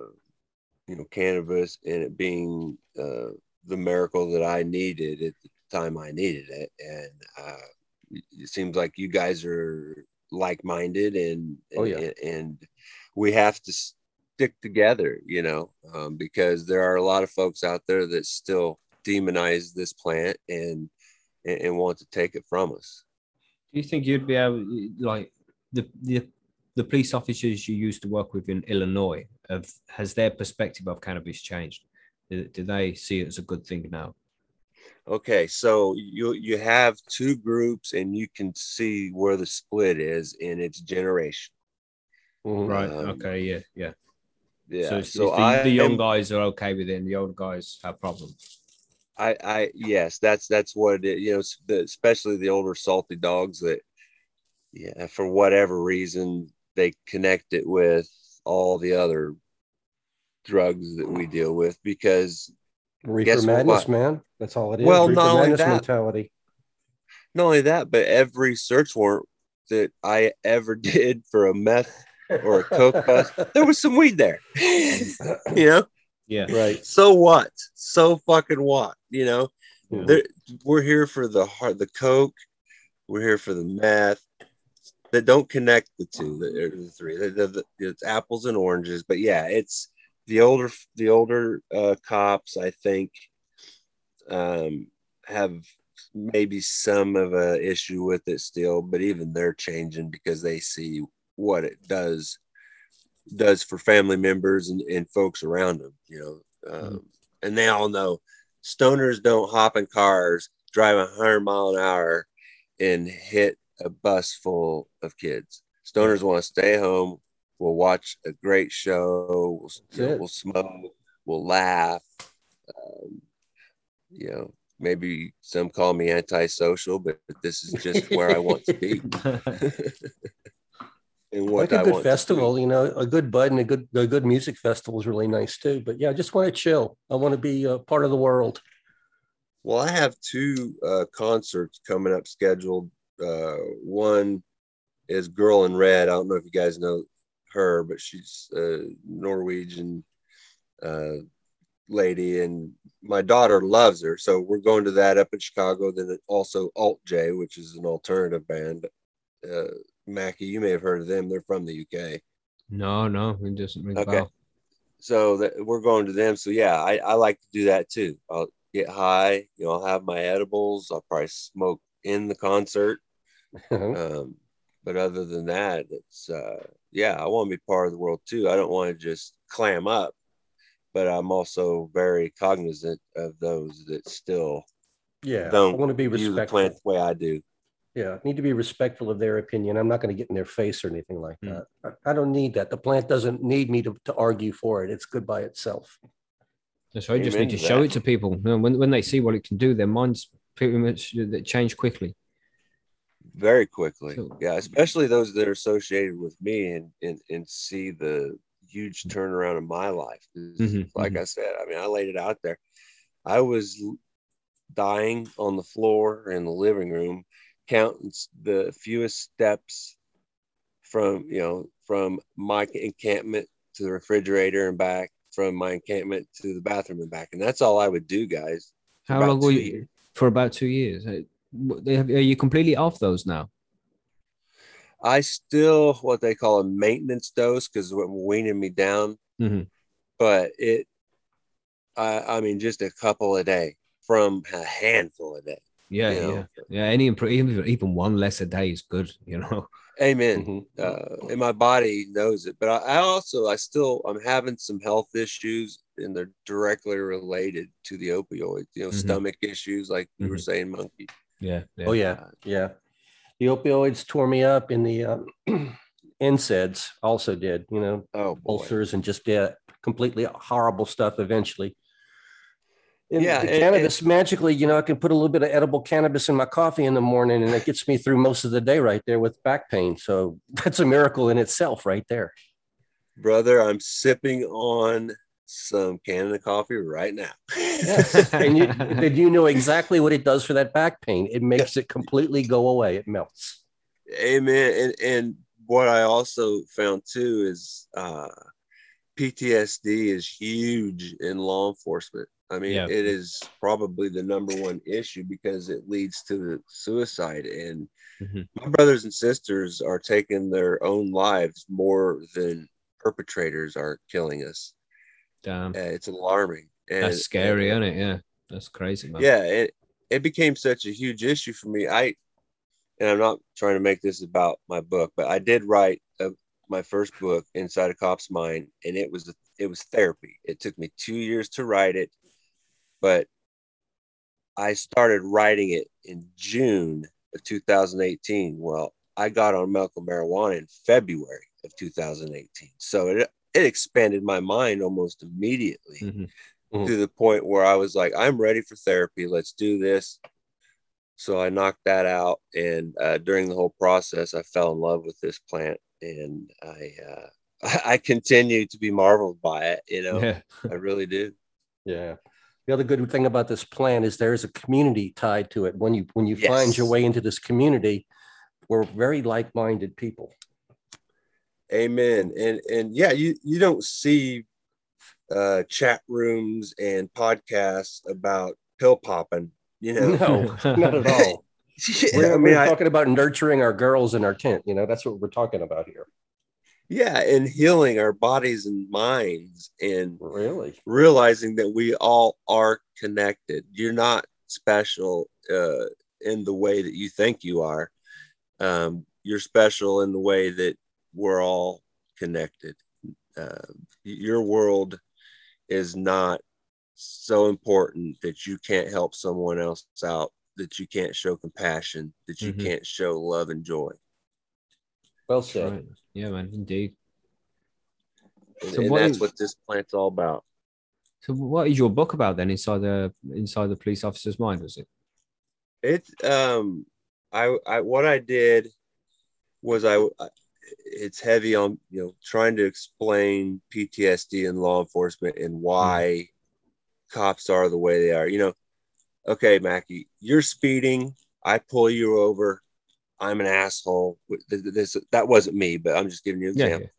you know, cannabis and it being uh, the miracle that I needed at the time I needed it, and uh, it seems like you guys are like-minded and oh, yeah. and, and we have to stick together, you know, um, because there are a lot of folks out there that still demonize this plant and, and, and want to take it from us. Do you think you'd be able, like the the the police officers you used to work with in Illinois, have, has their perspective of cannabis changed? Do, do they see it as a good thing now? Okay, so you you have two groups, and you can see where the split is in its generation. Mm-hmm. Right. Um, okay. Yeah. Yeah. Yeah. So, so the, I, the young guys are okay with it, and the old guys have problems. I, I, yes, that's that's what it. You know, the, especially the older salty dogs that, yeah, for whatever reason they connect it with all the other drugs that we deal with because reefer madness, what? man. That's all it is. Well, reefer not only that, mentality. Not only that, but every search warrant that I ever did for a meth or a coke bust, there was some weed there. you know, yeah. Right. So what? So fucking what? You know, yeah. we're here for the heart, the coke. We're here for the math. That don't connect the two, the, the three. The, the, the, it's apples and oranges. But yeah, it's the older the older uh, cops. I think um, have maybe some of a issue with it still, but even they're changing because they see what it does does for family members and, and folks around them, you know. Um, mm-hmm. And they all know stoners don't hop in cars, drive 100 mile an hour, and hit a bus full of kids. Stoners want to stay home. We'll watch a great show. We'll, you know, we'll smoke. We'll laugh. Um, you know, maybe some call me antisocial, but this is just where I want to be. and what like a good festival, you know, a good bud and a good a good music festival is really nice too. But yeah, I just want to chill. I want to be a part of the world. Well, I have two uh, concerts coming up scheduled. Uh, one is Girl in Red. I don't know if you guys know her, but she's a Norwegian uh, lady, and my daughter loves her. So we're going to that up in Chicago. Then also Alt J, which is an alternative band. Mackie, you may have heard of them. They're from the UK. No, no, it doesn't ring a Okay. bell. So that we're going to them. So yeah, I, I like to do that too. I'll get high, you know, I'll have my edibles. I'll probably smoke in the concert. Um, but other than that, it's uh, yeah, I want to be part of the world too. I don't want to just clam up, but I'm also very cognizant of those that still yeah, don't want to be view the plant the way I do. Yeah, need to be respectful of their opinion. I'm not going to get in their face or anything like Hmm. that. I, I don't need that. The plant doesn't need me to, to argue for it. It's good by itself. That's right. You just need to to show it to people. You know, when when they see what it can do, their minds pretty much they change quickly. very quickly. So- yeah, especially those that are associated with me and and, and see the huge turnaround in my life. 'Cause Mhm, Like mhm. I said, I mean, I laid it out there. I was dying on the floor in the living room, counting the fewest steps from you know from my encampment to the refrigerator and back, from my encampment to the bathroom and back, and that's all I would do, guys. How long were you years. for? About two years. Uh, what- they have- Are you completely off those now? I still what they call a maintenance dose because what weaning me down, Mhm. but it, I, I mean, just a couple a day from a handful a day. Yeah, you know. yeah, yeah. Any impro- even even one less a day is good. You know. Amen. Mhm. Uh, and my body knows it, but I, I also I still I'm having some health issues, and they're directly related to the opioids. You know, Mhm. stomach issues, like you were Mhm. saying, monkey. Yeah. yeah. Oh yeah, yeah. The opioids tore me up, and the um, NSAIDs also did. You know, Oh boy. ulcers and just yeah, completely horrible stuff. Eventually. Yeah, the and- cannabis magically, you know, I can put a little bit of edible cannabis in my coffee in the morning, and it gets me through most of the day right there with back pain. So that's a miracle in itself, right there. brother. I'm sipping on some Canada coffee right now. Yes. and you, did you know exactly what it does for that back pain? It makes it completely go away. It melts. Amen. And and what I also found too is uh, PTSD is huge in law enforcement. I mean, Yeah. it is probably the number one issue because it leads to the suicide. And Mhm. my brothers and sisters are taking their own lives more than perpetrators are killing us. Damn. Uh, it's alarming. And, That's scary, and- isn't it? Yeah. That's crazy, man. yeah it, it became such a huge issue for me i and i'm not trying to make this about my book but i did write my first book inside a cop's mind and it was it was therapy it took me two years to write it but i started writing it in june of 2018 well i got on medical marijuana in february of 2018 so it it expanded my mind almost immediately Mhm. to the point where I was like, I'm ready for therapy. Let's do this. So I knocked that out. And uh, during the whole process, I fell in love with this plant and I, uh, I, I continue to be marveled by it. You know, Yeah. I really do. Yeah. The other good thing about this plan is there is a community tied to it. When you when you find your way into this community, we're very like-minded people. Amen. And, and yeah, you, you don't see uh, chat rooms and podcasts about pill popping, you know? No, not at all. We're, I mean, we're I, talking about nurturing our girls in our tent. You know, that's what we're talking about here. yeah, and healing our bodies and minds and Really? realizing that we all are connected. You're not special uh, in the way that you think you are. Um, you're special in the way that we're all connected. Uh, your world is not so important that you can't help someone else out, that you can't show compassion, that you Mhm. can't show love and joy. Well said. right. Yeah, man. Indeed. And, So and what that's is- what this plant's all about. So, what is your book about then? Inside the inside the police officer's mind, was it? It's um, I I what I did was I I- it's heavy on you know trying to explain PTSD in law enforcement and why cops are the way they are. You know, okay, Mackie, you're speeding. I pull you over. I'm an asshole. Th- th- This that wasn't me, but I'm just giving you an Yeah, example.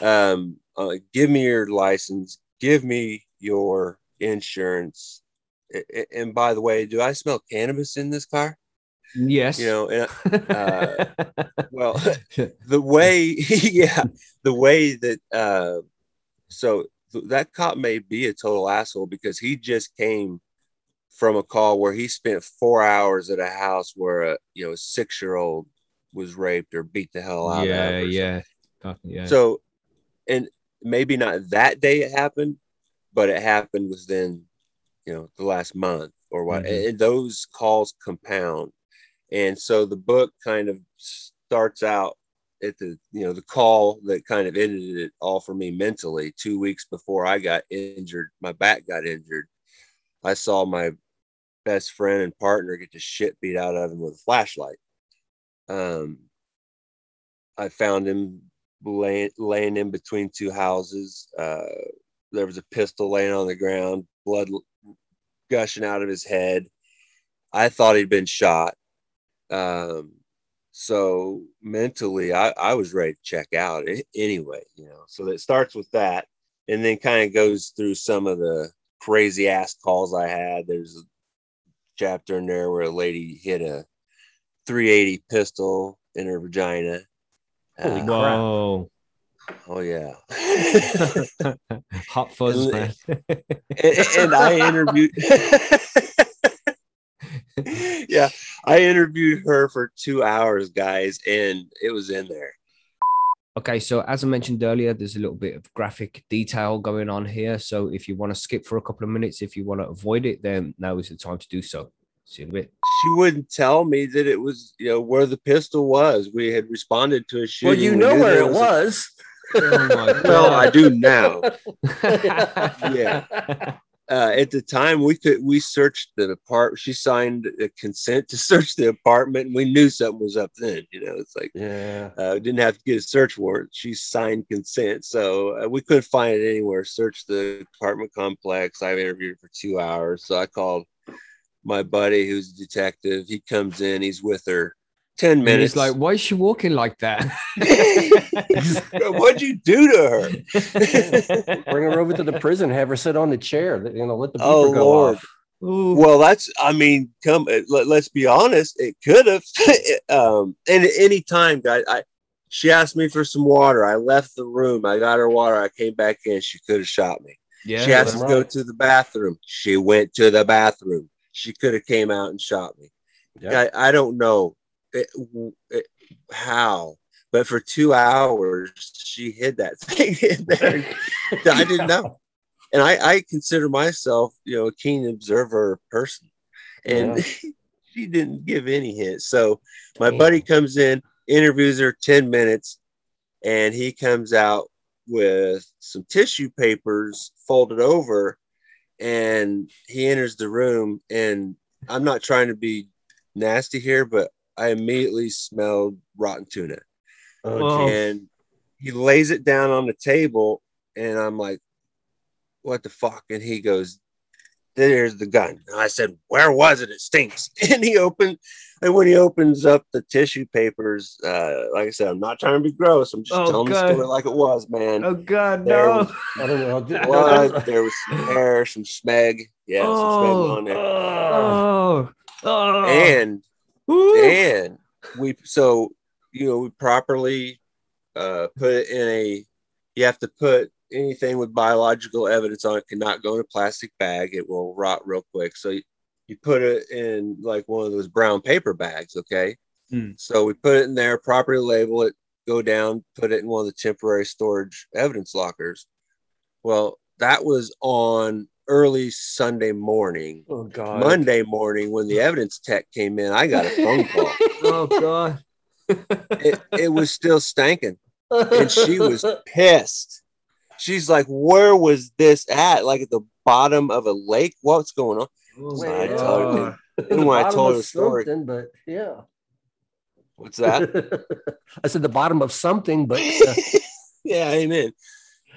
Um, uh, give me your license. Give me your insurance. And by the way, do I smell cannabis in this car? Yes. You know, and, uh, well, the way, yeah, the way that, uh, so th- that cop may be a total asshole because he just came from a call where he spent four hours at a house where a you know a six year old was raped or beat the hell out yeah, of. yeah, Fucking yeah. so, and maybe not that day it happened, but it happened within, you know, the last month or what. Mhm. And those calls compound. And so the book kind of starts out at the, you know, the call that kind of ended it all for me mentally. Two weeks before I got injured, my back got injured. I saw my best friend and partner get the shit beat out of him with a flashlight. Um, I found him laying laying in between two houses. Uh, there was a pistol laying on the ground, blood gushing out of his head. I thought he'd been shot. Um, so mentally, I, I was ready to check out anyway, you know. So it starts with that, and then kind of goes through some of the crazy ass calls I had. There's chapter in there where a lady hit a 380 pistol in her vagina. Holy Uh, crap. Whoa. Oh yeah. Hot fuzz, And- man. and, and I interviewed. yeah, I interviewed her for two hours, guys, and it was in there. Okay, so as I mentioned earlier, there's a little bit of graphic detail going on here. So if you want to skip for a couple of minutes, if you want to avoid it, then now is the time to do so. See you in a bit. She wouldn't tell me that it was, you know, where the pistol was. We had responded to a shooting. well, you know knew where there it a- was. Oh my Well, I do now. Yeah. Uh, at the time, we could we searched the apartment. She signed a consent to search the apartment, and we knew something was up. Then, you know, it's like Yeah. uh, didn't have to get a search warrant. She signed consent, so uh, we couldn't find it anywhere. Searched the apartment complex. I interviewed for two hours, so I called my buddy who's a detective. He comes in. He's with her. Ten And minutes. it's like, why is she walking like that? What'd you do to her? Bring her over to the prison, have her sit on the chair. You know, let the beeper Oh, go Lord. off. Ooh. Well, that's, I mean, come, uh, let, us be honest, it could have. um, and at any time, guys, I, she asked me for some water. I left the room. I got her water. I came back in. She could have shot me. yeah. she asked that's to go to the bathroom. She went to the bathroom. She could have came out and shot me. Yeah. I, I don't know it, it- how, but for two hours she hid that thing in there. I didn't know, and I, I consider myself, you know, a keen observer person, and she didn't give any hints. So my Damn. buddy comes in, interviews her ten minutes, and he comes out with some tissue papers folded over, and he enters the room. And I'm not trying to be nasty here, but I immediately smelled rotten tuna. Oh, and he lays it down on the table and i'm like what the fuck? And he goes there's the gun. And i said where was it? It stinks. And he opened and when he opens up the tissue papers uh like i said i'm not trying to be gross. I'm just Oh, telling God. the story like it was man. Oh God, There no! was I don't know. Just- blood there was some hair some smeg. Yeah some Oh. smeg on there. Oh, oh, and Ooh. and we so you know we properly uh put it in a you have to put anything with biological evidence on it cannot go in a plastic bag it will rot real quick so you, you put it in like one of those brown paper bags okay Hmm. so we put it in there properly label it go down put it in one of the temporary storage evidence lockers well that was on early sunday morning Oh God. Monday morning when the evidence tech came in, I got a phone call. oh God. It, it was still stanking, and she was pissed. She's like, "Where was this at? Like at the bottom of a lake? What's going on?" Oh, So I told her, when I told her story- something, but yeah. "What's that?" I said the bottom of something, but uh, yeah, amen.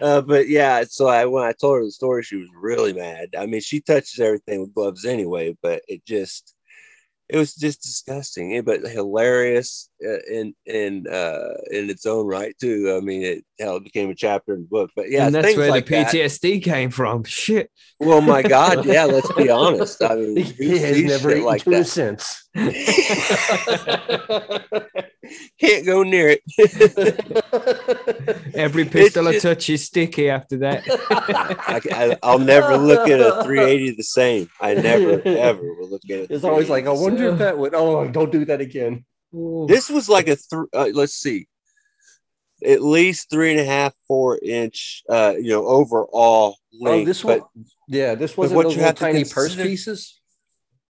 Uh, but yeah, so I when I told her the story, she was really mad. I mean, she touches everything with gloves anyway, but it just it was just disgusting, but hilarious uh, in in uh, in its own right too. I mean, it hell it became a chapter in the book. But yeah, and that's things where like the that. PTSD came from. Shit. Well, my God, yeah. Let's be honest. I mean, He has never eaten like that. since. Can't go near it. Every pistol I touch is sticky after that. I, will never look at a 380 the same. I never ever will look at it. It's always like, I wonder if that would. Oh, don't do that again. Ooh. This was like a th- uh, let's see, at least three and a half, four inch, uh, you know, overall length. oh, this one. but Yeah, this wasn't what those you little have tiny purse pieces.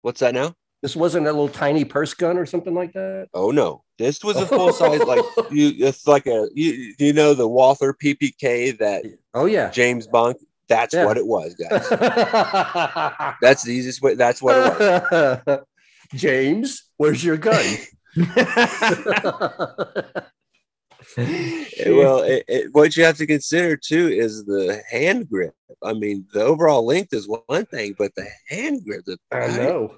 what's that now? This wasn't a little tiny purse gun or something like that. Oh no, this was a full size. Like you, it's like a you. You know the Walther PPK that Oh yeah. James Bond. That's Yeah. what it was, guys. That's the easiest way. That's what it was. James, where's your gun? well, it, it, what you have to consider too is the hand grip. I mean, the overall length is one thing, but the hand grip. The, I know.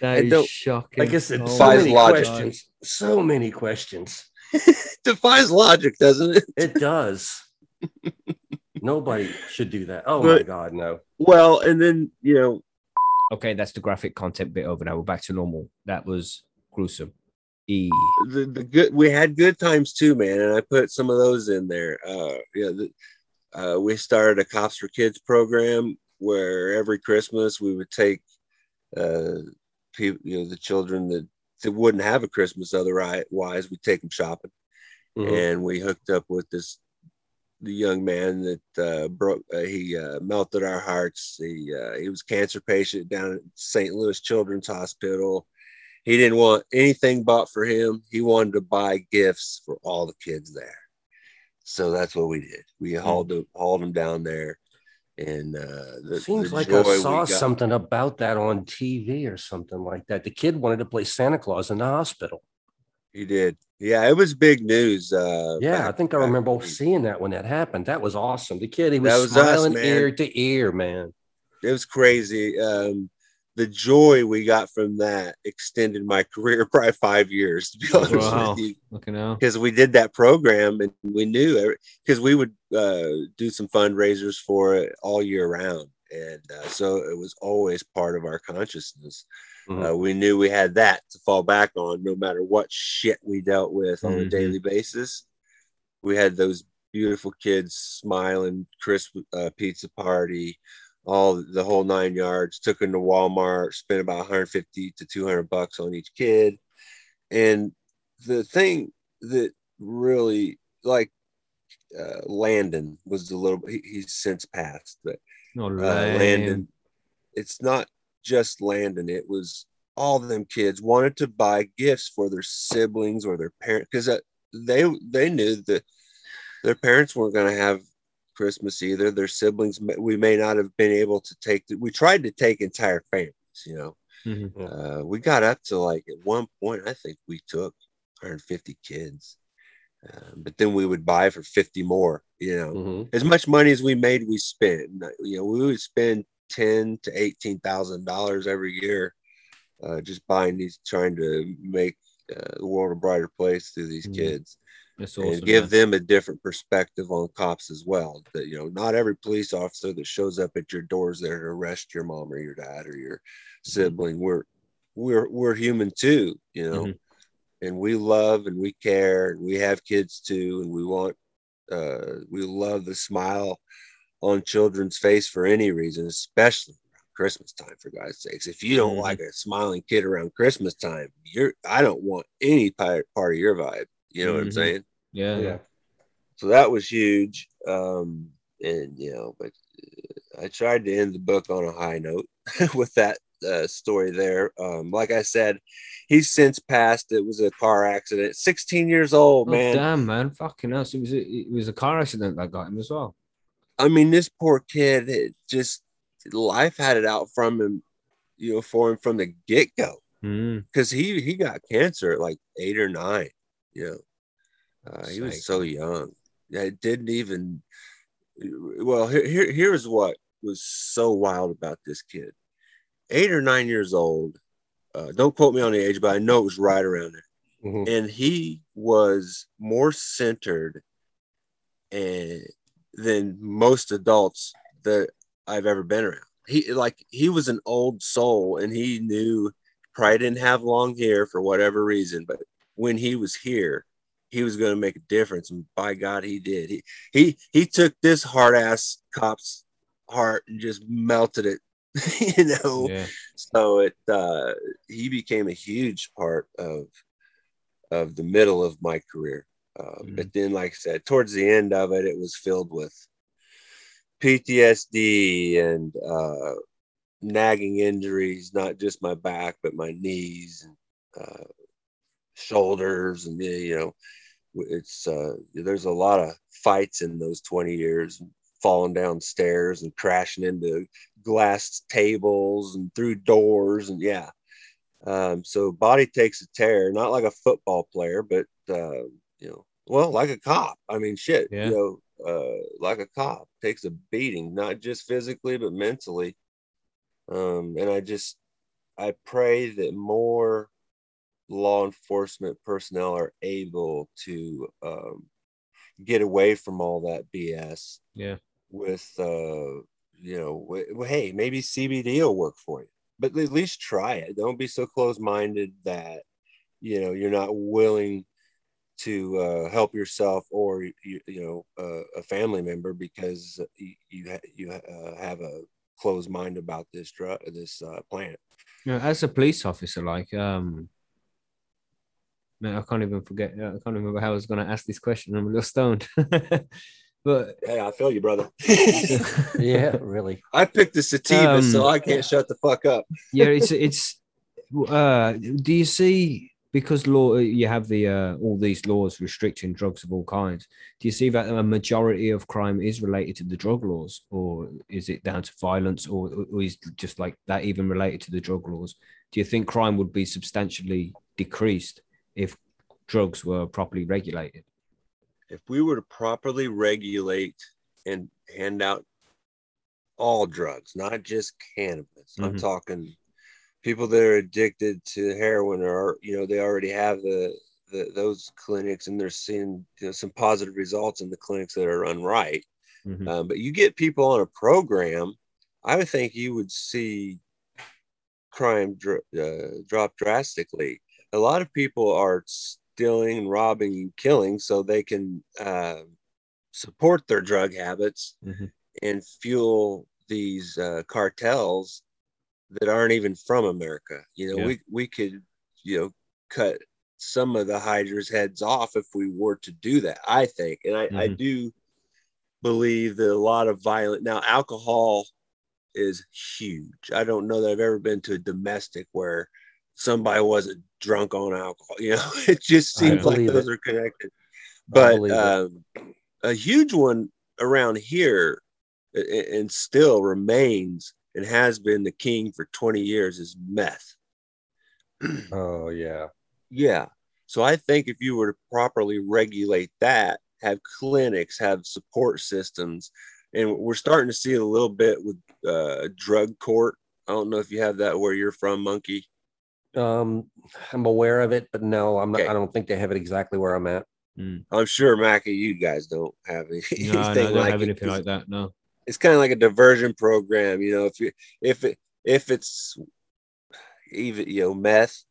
That I is don't- shocking. Like I said, Oh so Defies many logic. questions. So many questions. defies logic, doesn't it? It does. Nobody should do that. Oh my God, no. Well, and then you know, Okay, that's the graphic content bit over now. We're back to normal. That was gruesome. E. the, the good we had good times too, man, and I put some of those in there. Uh, yeah, the, uh, we started a Cops for Kids program where every Christmas we would take uh, people, you know, the children that, that wouldn't have a Christmas otherwise, we'd take them shopping. Mhm. and we hooked up with this the young man that uh, broke uh, he uh, melted our hearts. He uh, he was a cancer patient down at st louis children's hospital. He didn't want anything bought for him. He wanted to buy gifts for all the kids there. So that's what we did. We hauled him hauled him down there and uh the, Seems the like I saw something about that on TV or something like that. The kid wanted to play Santa Claus in the hospital. he did yeah it was big news uh Yeah, I think I remember when- seeing that when that happened. That was awesome. The kid, he was, was smiling man. ear to ear, man. it was crazy. Um, the joy we got from that extended my career probably five years, to be honest Wow. with you, because we did that program and we knew because we would uh, do some fundraisers for it all year round, and uh, so it was always part of our consciousness. Mhm. Uh, we knew we had that to fall back on, no matter what shit we dealt with on a Mhm. daily basis. We had those beautiful kids smiling, crisp uh, pizza party, all the whole nine yards. Took them to Walmart, spent about 150 to 200 bucks on each kid. And the thing that really like uh, Landon was the little he, he's since passed, but No, uh. Landon. It's not just Landon. It was all them kids wanted to buy gifts for their siblings or their parents because they they knew that their parents weren't going to have Christmas either. Their siblings, we may not have been able to take. The, we tried to take entire families. You know, Mhm. uh, we got up to like at one point, I think we took 150 kids, uh, but then we would buy for 50 more. You know, Mhm. as much money as we made, we spent. You know, we would spend ten to eighteen thousand dollars every year, uh, just buying these, trying to make uh, the world a brighter place through these Mhm. kids, That's and give man. them a different perspective on cops as well. That you know, not every police officer that shows up at your doors there to arrest your mom or your dad or your sibling. We're we're we're human too, you know. Mhm. And we love and we care and we have kids too and we want uh, we love the smile on children's face for any reason, especially around Christmas time. For God's sakes, if you don't Mhm. like a smiling kid around Christmas time, you're I don't want any part, part of your vibe. You know what I'm Mhm. saying? Yeah. Yeah. So that was huge. Um, and you know, but uh, I tried to end the book on a high note with that uh, story there. Um, like I said, he's since passed. It was a car accident. 16 years old, Oh, man. damn, man. Fucking hell. So it was, a, it was a car accident that got him as well. I mean, this poor kid, it just life had it out from him, you know, for him from the get go. Mm. Because he he got cancer at like eight or nine. You know, uh, he was so young. It didn't even. Well, here, here here's what was so wild about this kid. Eight or nine years old, uh, don't quote me on the age, but I know it was right around there. Mhm. And he was more centered and than most adults that I've ever been around. He like he was an old soul and he knew probably didn't have long hair for whatever reason, but when he was here, he was going to make a difference. And by God, he did. He he he took this hard ass cop's heart and just melted it, you know. Yeah. So it uh, he became a huge part of of the middle of my career. Uh, Mhm. But then, like I said, towards the end of it, it was filled with PTSD and uh, nagging injuries, not just my back, but my knees and uh, shoulders, and you know, it's uh, there's a lot of fights in those 20 years, falling down stairs and crashing into glass tables and through doors, and yeah. Um, so body takes a tear, not like a football player, but uh, you know, well, like a cop. I mean, shit, Yeah. you know, uh, like a cop takes a beating, not just physically but mentally. Um, and I just, I pray that more law enforcement personnel are able to um, get away from all that BS Yeah. with, uh, you know, w- hey, maybe CBD will work for you, but at least try it. Don't be so close minded that, you know, you're not willing to uh, help yourself or you, you know uh, a family member because you you, ha- you uh, have a closed mind about this drug this uh, plant. You know, as a police officer, like um, man, I can't even forget. I can't remember how I was going to ask this question. I'm a little stoned, but Hey, I feel you, brother. Yeah, really. I picked the sativa, so Um, I can't shut the fuck up. yeah, it's it's. Uh, do you see because law you have the uh, all these laws restricting drugs of all kinds? Do you see that a majority of crime is related to the drug laws, or is it down to violence, or, or is just like that even related to the drug laws? Do you think crime would be substantially decreased if drugs were properly regulated? If we were to properly regulate and hand out all drugs, not just cannabis, I'm Mhm. talking people that are addicted to heroin or you know they already have the, the those clinics and they're seeing you know, some positive results in the clinics that are run right. Mhm. Um, but you get people on a program, I would think you would see crime dr- uh, drop drastically. A lot of people are stealing and robbing and killing so they can uh, support their drug habits Mhm. and fuel these uh, cartels that aren't even from America. You know, Yeah. we we could you know cut some of the hydras heads off if we were to do that. I think, and I, I Mhm. do believe that a lot of violent now alcohol is huge. I don't know that I've ever been to a domestic where somebody wasn't drunk on alcohol. You know, it just seems like those it. are connected. But um, a huge one around here and still remains and has been the king for 20 years is meth. Oh yeah. Yeah. So I think if you were to properly regulate that, have clinics, have support systems, and we're starting to see it a little bit with uh, drug court. I don't know if you have that where you're from, Monkey. Um, I'm aware of it, but no, I'm not. Okay. I don't think they have it exactly where I'm at. I'm sure Mackie, you guys don't have anything No, no, I don't like have it, anything 'cause like that. No. It's kind of like a diversion program, you know. If you if it if it's even you know meth,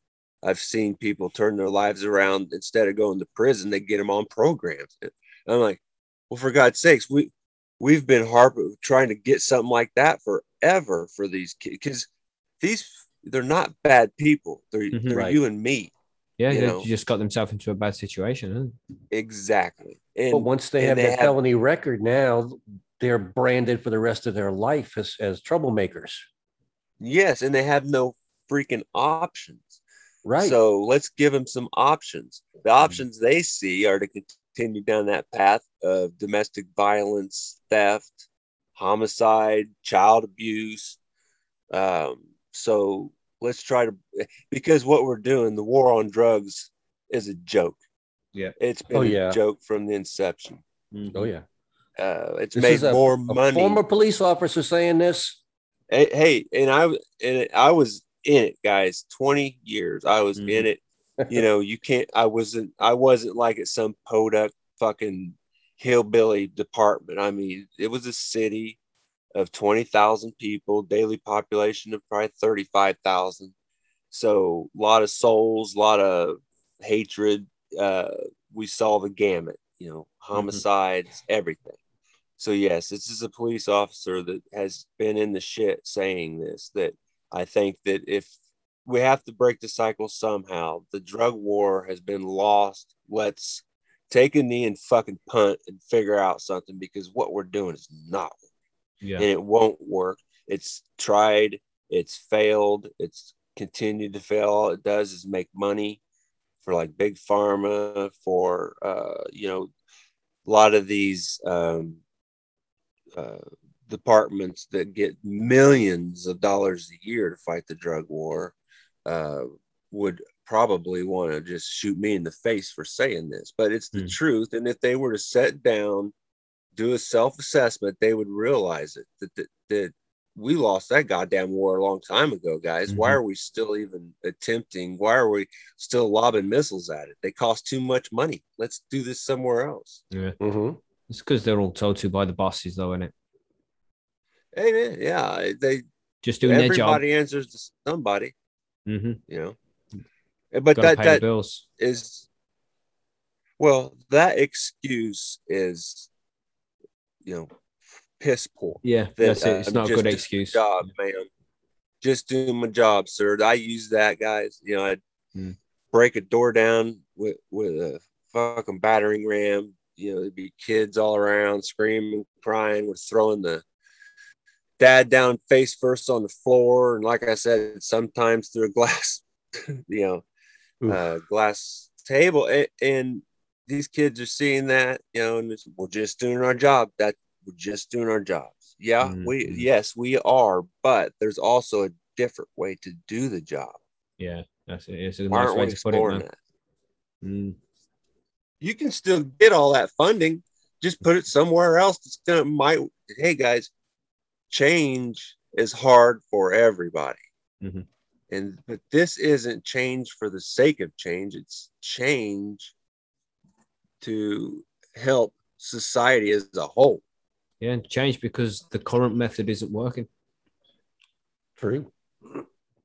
I've seen people turn their lives around instead of going to prison, they get them on programs. And I'm like, well, for God's sakes, we we've been harping trying to get something like that forever for these kids because these they're not bad people. They're Mhm. they're Right. you and me Yeah, You they know. just got themselves into a bad situation. Huh? exactly. And But once they and have they that have- felony record, now they're branded for the rest of their life as, as troublemakers. yes, and they have no freaking options. Right. So let's give them some options. The options they see are to continue down that path of domestic violence, theft, homicide, child abuse. Um, so let's try to, because what we're doing, the war on drugs is a joke. Yeah. It's been Oh, a joke from the inception. oh yeah. Uh, it's This made a, more a money. former police officer saying this. Hey, hey, and I and I was in it, guys. 20 years. I was Mhm. in it. You know, you can't I wasn't I wasn't like at some podunk fucking hillbilly department. I mean, it was a city of 20,000 people, daily population of probably 35,000. So a lot of souls, a lot of hatred. Uh, we saw the gamut, you know, homicides, everything. So yes, this is a police officer that has been in the shit saying this. That I think that if we have to break the cycle somehow, the drug war has been lost. Let's take a knee and fucking punt and figure out something because what we're doing is not Yeah. and it won't work. It's tried, it's failed, it's continued to fail. All it does is make money for like big pharma, for uh, you know, a lot of these um, uh, departments that get millions of dollars a year to fight the drug war uh, would probably want to just shoot me in the face for saying this, but it's the Hmm. truth. And if they were to sit down, do a self assessment, they would realize it that, that, that we lost that goddamn war a long time ago, guys. Why Mhm. are we still even attempting? Why are we still lobbing missiles at it? They cost too much money. Let's do this somewhere else. Yeah. hmm It's because they're all told to by the bosses, though, isn't it? Hey man, yeah, they Just doing their job. everybody answers to somebody, Mm-hmm. you know. But that pay that bills. is well that excuse is you know piss poor. Yeah, that, that's it. It's uh, not a good excuse. job man. Just doing my job sir. I use that guys. You know i'd Hmm. break a door down with with a fucking battering ram. You know there'd be kids all around screaming crying. We're throwing the dad down face first on the floor. And like i said sometimes through a glass you know uh, glass table, and, and these kids are seeing that, you know, and it's, we're just doing our job. That we're just doing our jobs. Yeah, we Mhm. yes we are, but there's also a different way to do the job. Yeah, that's it. It's a nice way we to put it, exploring man. that? Mm. You can still get all that funding. Just put it somewhere else. That's gonna might. Hey guys, change is hard for everybody. Mhm. And but this isn't change for the sake of change. It's change to help society as a whole. Yeah, and change because the current method isn't working. True.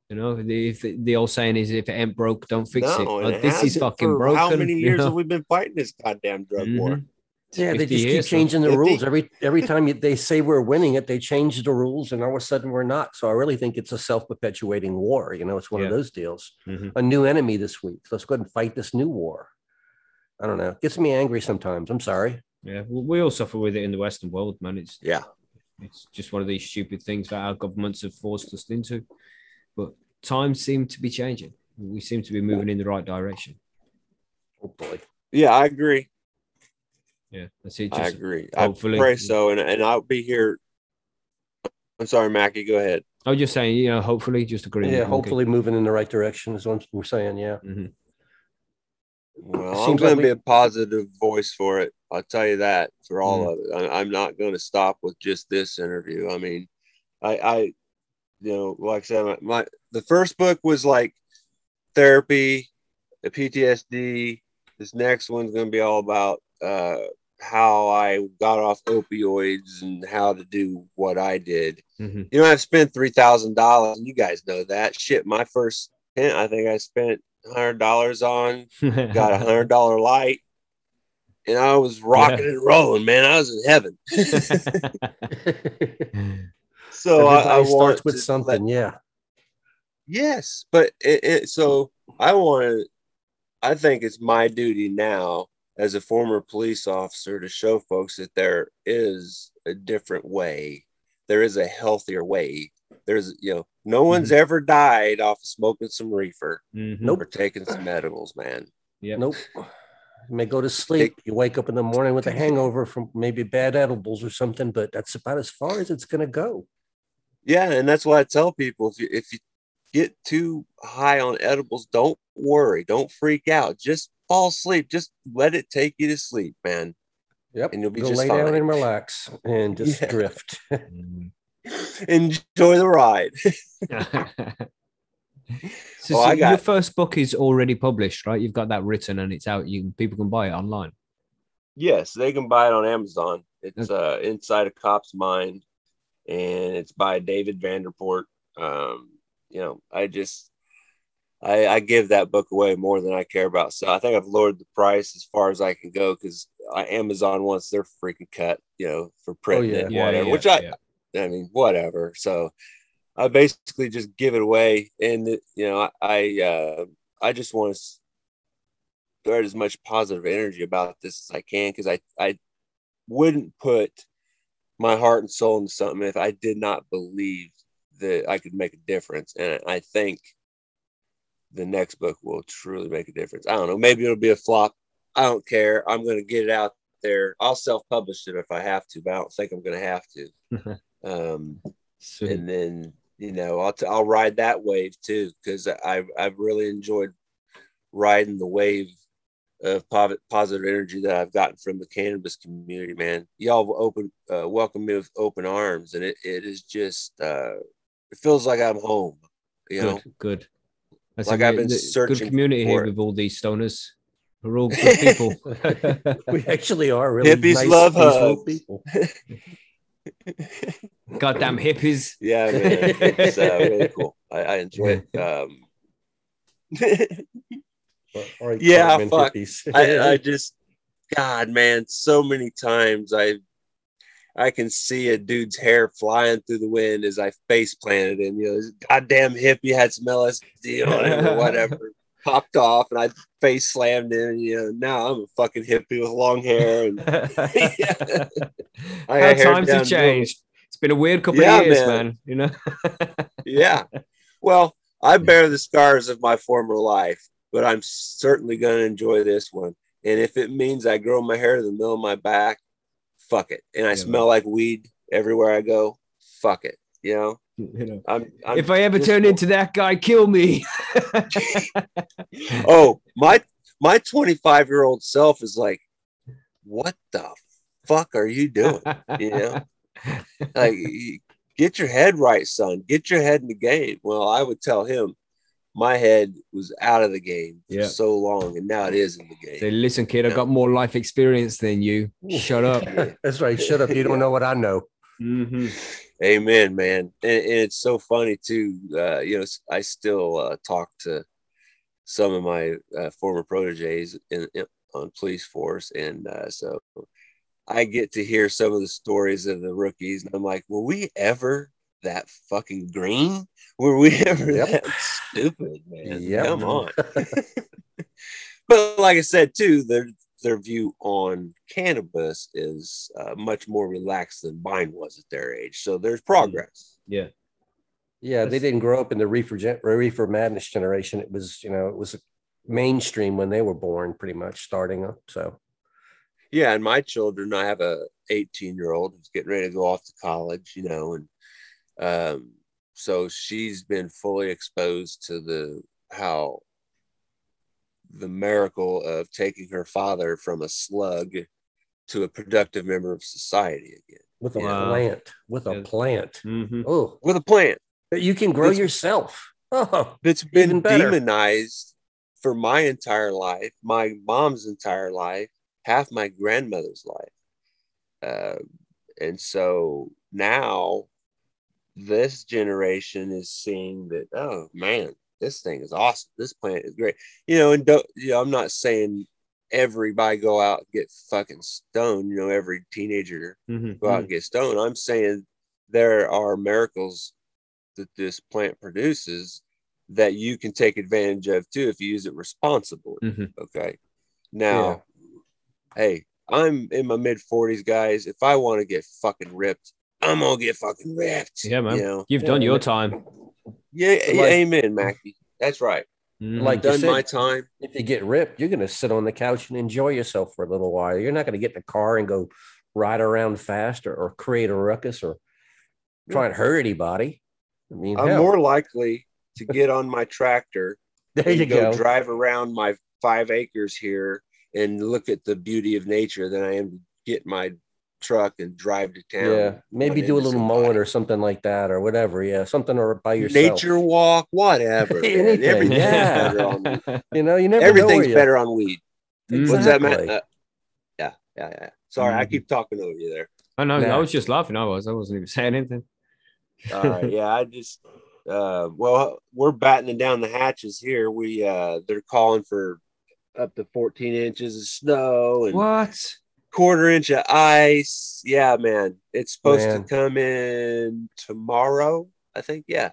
You know, the, if the, the old saying is, if it ain't broke, don't fix it. No, and Like, it this is fucking broken. How many you years know? have we been fighting this goddamn drug war? Mhm. Yeah, they just keep so- changing the rules every every time you, they say we're winning it. They change the rules, and all of a sudden we're not. So I really think it's a self perpetuating war. You know, it's one Yeah. of those deals. Mhm. A new enemy this week. Let's go ahead and fight this new war. I don't know. It gets me angry sometimes. I'm sorry. Yeah, we all suffer with it in the Western world, man. It's Yeah. it's just one of these stupid things that our governments have forced us into. But times seem to be changing. We seem to be moving in the right direction. Hopefully. Yeah, I agree. Yeah, that's it. I Just, agree. I hopefully- pray so, and, and I'll be here. I'm sorry, Mackie. Go ahead. I was just saying, you know, hopefully, just agree. Yeah, hopefully moving in the right direction is what we're saying. Yeah. hmm Well, I'm going like to be a positive voice for it. I'll tell you that for all Mm. of it. I, I'm not going to stop with just this interview. I mean, I, I, you know, like I said, my, my the first book was like therapy, the PTSD. This next one's going to be all about uh, how I got off opioids and how to do what I did. hmm You know, I've spent three thousand dollars, you guys know that shit. My first tent, I think I spent hundred dollars on got a hundred dollar light, and I was rocking and rolling, man. I was in heaven. so I, I want starts with to let- something. yeah. yes, but it, it, so I want to. I think it's my duty now, as a former police officer, to show folks that there is a different way. There is a healthier way. There's, you know, no one's ever died off of smoking some reefer Mhm. Nope. or taking some edibles, man. Yep. Nope. You may go to sleep. You wake up in the morning with a hangover from maybe bad edibles or something, but that's about as far as it's going to go. Yeah, and that's why I tell people if you if you get too high on edibles, don't worry, don't freak out. Just fall asleep. Just let it take you to sleep, man. Yep. And you'll be go just lay down and relax and just Yeah. drift. Enjoy the ride. So, Oh, so got- your first book is already published, right? You've got that written and it's out. You people can buy it online. Yes, they can buy it on Amazon. It's uh, Inside a Cop's Mind, and it's by David Vanderport. Um, you know, I just I, I give that book away more than I care about. So I think I've lowered the price as far as I can go because Amazon wants their freaking cut, you know, for printing yeah. it, whatever. which I, I mean, whatever. So I basically just give it away, and you know, I uh, I just want to spread as much positive energy about this as I can because I I wouldn't put my heart and soul into something if I did not believe that I could make a difference, and I think the next book will truly make a difference. I don't know, maybe it'll be a flop. I don't care. I'm going to get it out there. I'll self-publish it if I have to, but I don't think I'm going to have to. um, So, and then you know I'll t- I'll ride that wave too because I've I've really enjoyed riding the wave of pov- positive energy that I've gotten from the cannabis community. Man, y'all open uh, welcome me with open arms, and it, it is just uh, it feels like I'm home. You know, good, good. That's Like a I've been the- searching good community for here it. with all these stoners. We're all good people. we actually are really Hippies nice, love peaceful hugs. people. Goddamn hippies. yeah, man, it's uh, really cool. I, I enjoy it. Um, All right, Yeah, fuck. I, I just God man, so many times I I can see a dude's hair flying through the wind as I face planted him. You know, this goddamn hippie had some LSD on him or whatever. Popped off and I face slammed him. And, you know, now I'm a fucking hippie with long hair and I How got hair times have changed. It's been a weird couple Yeah, of years, man. man. You know. yeah. Well, I bear the scars of my former life, but I'm certainly going to enjoy this one. And if it means I grow my hair to the middle of my back, fuck it. And I Yeah, smell like weed everywhere I go, fuck it. You know, you know. I'm, I'm if I ever just- turn into that guy, kill me. oh, my my 25 year old self is like, what the fuck are you doing? You know, like get your head right, son. Get your head in the game. Well, I would tell him my head was out of the game for Yeah. so long, and now it is in the game. Say, game. listen, kid, I've got more life experience than you. Shut up. That's right. Shut up. You don't know what I know. Mhm. Amen, man. And, and it's so funny too. Uh, you know, I still uh, talk to some of my uh, former proteges in, in on police force, and uh, so I get to hear some of the stories of the rookies, and I'm like, were we ever that fucking green? Were we ever Yep. that stupid, man? Yep. Come on. but like I said too, their their view on cannabis is uh, much more relaxed than mine was at their age. So there's progress. Yeah. Yeah, they didn't grow up in the reefer gen- reefer madness generation. It was, you know, it was mainstream when they were born, pretty much starting up. So Yeah, and my children, I have a 18 year old who's getting ready to go off to college, you know, and um, so she's been fully exposed to the how the miracle of taking her father from a slug to a productive member of society again with a Wow. plant, with a Yeah. plant. Mhm. Oh, with a plant that you can grow It's- yourself. Oh, that's been demonized for my entire life, my mom's entire life, half my grandmother's life. Uh, and so now this generation is seeing that, oh man, this thing is awesome. This plant is great. You know, and don't, you know, I'm not saying everybody go out and get fucking stoned, you know, every teenager Mhm. go out and get stoned. I'm saying there are miracles that this plant produces that you can take advantage of too if you use it responsibly. Mhm. Okay. Now, hey, I'm in my mid 40s, guys. If I want to get fucking ripped, I'm gonna get fucking ripped. Yeah, man. You know? You've Yeah, done your time. Yeah, Like- amen, Mackie. That's right. Mhm. Like Done said, my time. if you get ripped, you're going to sit on the couch and enjoy yourself for a little while. You're not going to get in the car and go ride around fast or, or create a ruckus or try and hurt anybody. I mean, I'm hell, more likely to get on my tractor there you go. drive around my five acres here and look at the beauty of nature than I am to get my truck and drive to town. Yeah, maybe do a little somebody. mowing or something like that, or whatever. Yeah, something or by yourself. nature walk, whatever. Anything, Everything's yeah. better on You know, you never everything's where better on weed. Mm. What's that, Matt? Uh, yeah, yeah, yeah. Sorry, I Mhm. keep talking over you there. I know. I was just laughing. I was. I wasn't even saying anything. All right, yeah, I just uh well we're battening down the hatches here. We uh they're calling for up to 14 inches of snow and What? Quarter inch of ice. Yeah, man. It's supposed Man. to come in tomorrow, I think. Yeah.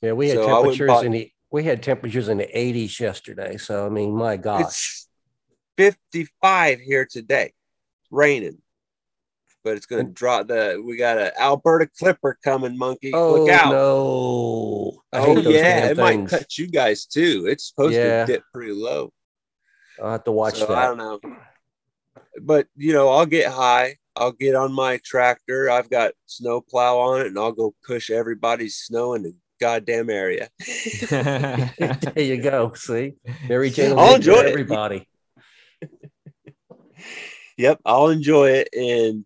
Yeah, we had So I went and temperatures bought- in the we had temperatures in the 80s yesterday. So I mean, my gosh. It's 55 here today, raining. But it's going to drop the. We got a Alberta Clipper coming, monkey. oh Look out! no! I oh yeah, it might cut you guys too. It's supposed Yeah. to dip pretty low. I'll have to watch so that. I don't know. But you know, I'll get high. I'll get on my tractor. I've got snow plow on it, and I'll go push everybody's snow in the goddamn area. there you go. See, Mary will I'll enjoy. Everybody. yep, I'll enjoy it, and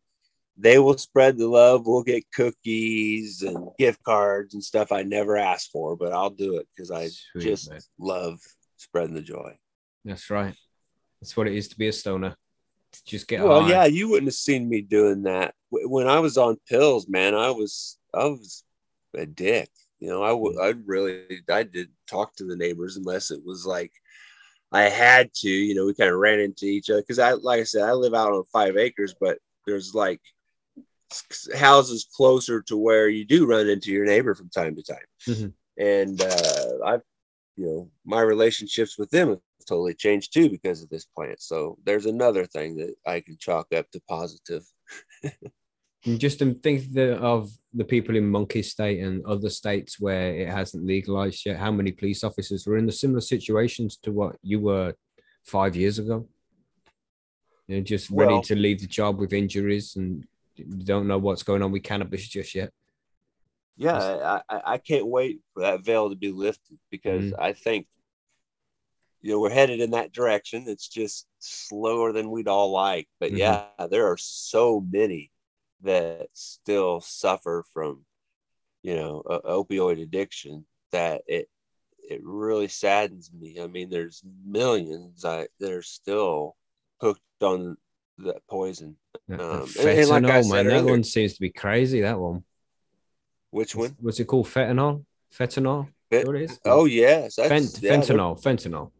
they will spread the love. We'll get cookies and gift cards and stuff I never asked for, but I'll do it because I Sweet, just man. love spreading the joy. That's right. That's what it is to be a stoner. To just get well, yeah, you wouldn't have seen me doing that when I was on pills, man. I was I was a dick. You know, I would I really I did talk to the neighbors unless it was like I had to. You know, we kind of ran into each other because I like I said I live out on five acres, but there's like houses closer to where you do run into your neighbor from time to time, Mhm. and uh, I've you know my relationships with them have totally changed too because of this plant. So there's another thing that I can chalk up to positive. And just to think the, of the people in Monkey State and other states where it hasn't legalized yet. How many police officers were in the similar situations to what you were five years ago? You know, just ready Well- to leave the job with injuries and don't know what's going on with cannabis just yet. Yeah, I, I, can't wait for that veil to be lifted because I think you know we're headed in that direction. It's just slower than we'd all like, but Mhm. yeah, there are so many that still suffer from you know o- opioid addiction that it it really saddens me. I mean, there's millions I that are still hooked on that poison. Um, and- and like I said man, that earlier- one seems to be crazy. That one. Which one? what's it called? Fentanyl? Fentanyl? Fet- What it is? Oh yes, Fent- yeah, they're- fentanyl. Fentanyl.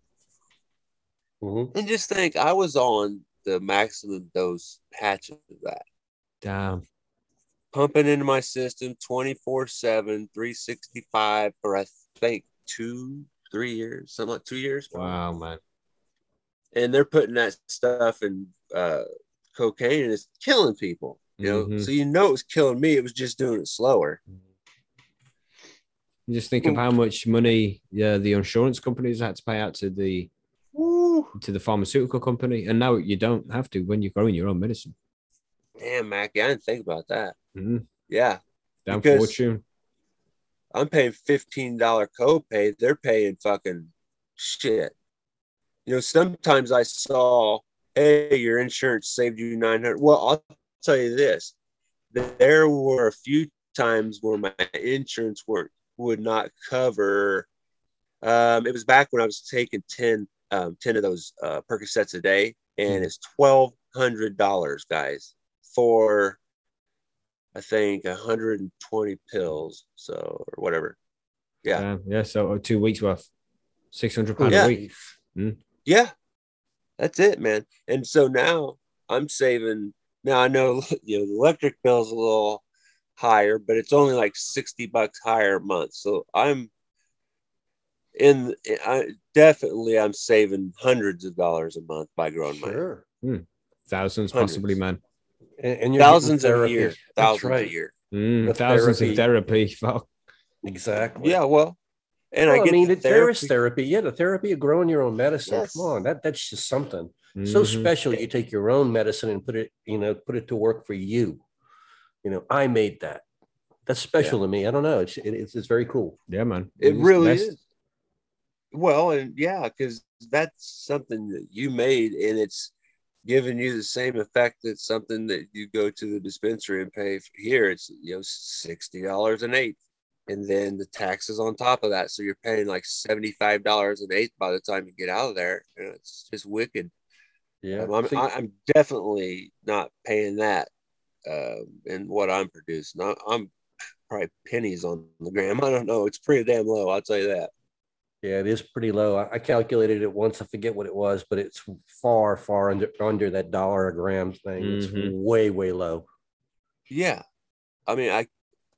Mhm. And just think, I was on the maximum dose patch of that, Damn. pumping into my system 24 7, 365 for I think two, three years, something like two years. Wow, man. And they're putting that stuff in uh, cocaine and it's killing people. You know, Mhm. so you know it was killing me. It was just doing it slower. You Just think of how much money yeah, the insurance companies had to pay out to the to the pharmaceutical company, and now you don't have to when you're growing your own medicine. Damn, Mackie, I didn't think about that. Mhm. Yeah, Damn fortune. I'm paying fifteen dollar copay. They're paying fucking shit. You know, sometimes I saw, hey, your insurance saved you nine hundred. Well, I'll tell you this: there were a few times where my insurance work would not cover. Um, it was back when I was taking 10, um, 10 of those uh, Percocets a day, and it's twelve hundred dollars, guys, for I think 120 pills, so or whatever. Yeah. Damn, yeah. So uh, two weeks worth, six hundred pound Yeah. a week. Yeah, that's it, man. And so now I'm saving. Now I know you know the electric bill's a little higher, but it's only like 60 bucks higher a month. So I'm in. I definitely I'm saving hundreds of dollars a month by growing my Sure. Thousands, Hundreds. possibly, man. And, and thousands a therapy. year. That's Thousands right. a year. Mm, The thousands therapy. of therapy. Fuck. Exactly. Yeah, well, and Well, I I, mean, the it, there is therapy. therapy. Yeah, the therapy of growing your own medicine. Yes. Come on, that that's just something so Mhm. special. You take your own medicine and put it, you know, put it to work for you. You know, I made that. That's special to me. I don't know. It's it, it's, it's very cool. Yeah, man. it, the really best. is. Well, and yeah, because that's something that you made, and it's giving you the same effect that something that you go to the dispensary and pay for here. It's you know sixty dollars an eighth, and then the taxes on top of that. So you're paying like seventy five dollars an eighth by the time you get out of there. And it's just wicked. Yeah. Um, I'm, See, I- I'm definitely not paying that um, in what I'm producing. I, I'm probably pennies on the gram. I don't know. It's pretty damn low. I'll tell you that. yeah, it is pretty low. I, I calculated it once. I forget what it was, but it's far, far under under that dollar a gram thing. It's Mhm. way, way low. Yeah, I mean, I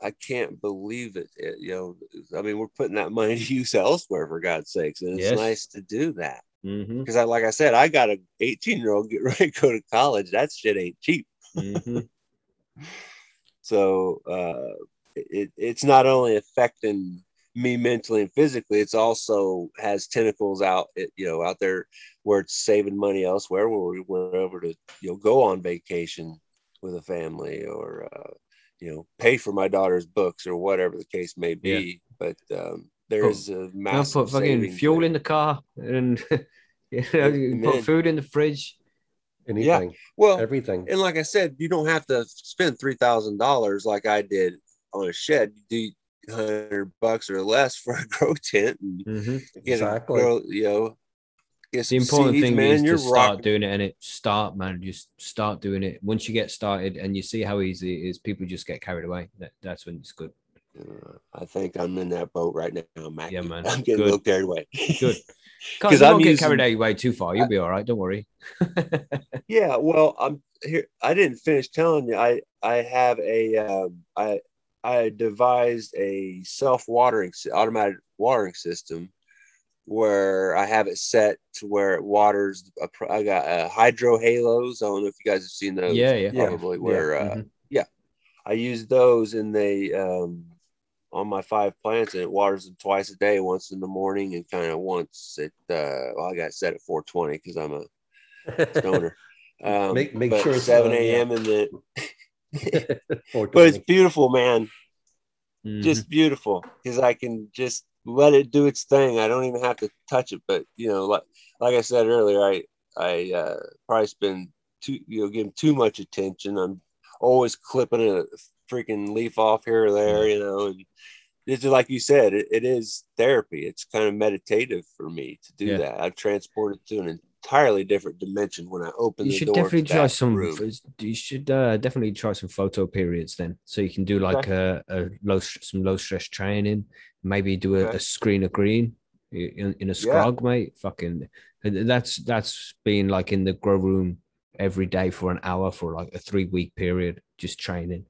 I can't believe it. It- You know, I mean, we're putting that money to use elsewhere for God's sakes, and it's Yes. nice to do that hmm because I, like I said, I got a 18 year old get ready to go to college. That shit ain't cheap. hmm So uh, it it- it's not only affecting me mentally and physically, it's also has tentacles out, it, you know, out there where it's saving money elsewhere, where we were able to, you know, go on vacation with a family or, uh, you know, pay for my daughter's books or whatever the case may be. But um, there's a Now massive put fucking fuel there. in the car and you know, you put Amen. food in the fridge. Anything, Well, everything. and like I said, you don't have to spend three thousand dollars like I did on a shed. You do hundred bucks or less for a grow tent and hmm get Exactly. a grow, you know. Get The important seeds, thing man. is You're to start doing it and it start, man. Just start doing it. Once you get started and you see how easy it is, people just get carried away. That, that's when it's good. I think I'm in that boat right now, Mac. Yeah, man. I'm getting Good. a little carried away. Good. 'Cause Because I'm don't get carried away too far. You'll be all right. Don't worry. yeah, well, I'm here. I didn't finish telling you. I I have a um, I I devised a self watering automatic watering system where I have it set to where it waters. A, I got uh, hydro halos. I don't know if you guys have seen those. Yeah, yeah. probably. Where uh, Mhm. I use those and they um on my five plants and it waters them twice a day, once in the morning and kind of once at uh well I got set at 420 because I'm a stoner. Um Make- make but sure it's, 7 uh, yeah. a.m. and then but it's beautiful, man. Mhm. Just beautiful because I can just let it do its thing. I don't even have to touch it. But you know, like like I said earlier, I I uh, probably spend too you know giving too much attention. I'm always clipping a freaking leaf off here or there, you know, and it's just like you said, it, it is therapy. It's kind of meditative for me to do Yeah. that. I've transported to an entirely different dimension when I open you the should door. definitely try some. room. You should uh, definitely try some photo periods then, so you can do like a, a low some low stress training. Maybe do a, Okay. a screen of green in, in a scrog, mate. Fucking, that's that's been like in the grow room every day for an hour for like a three week period, just training,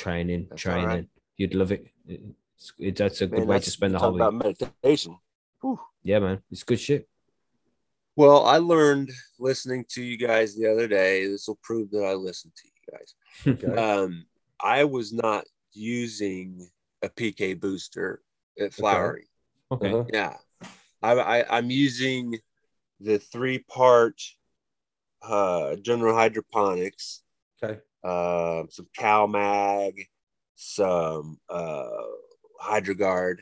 training, That's training. right. You'd love it. It's, it. That's a good Man, way to spend the talk whole about week. meditation. Whew. Yeah, man, it's good shit. Well, I learned listening to you guys the other day. This will prove that I listened to you guys. Um, I was not using a PK booster at flowering. Okay. Uh-huh. Yeah, I, I I'm using the three part uh, general hydroponics, Okay. Uh, some CalMag, some uh, HydroGuard.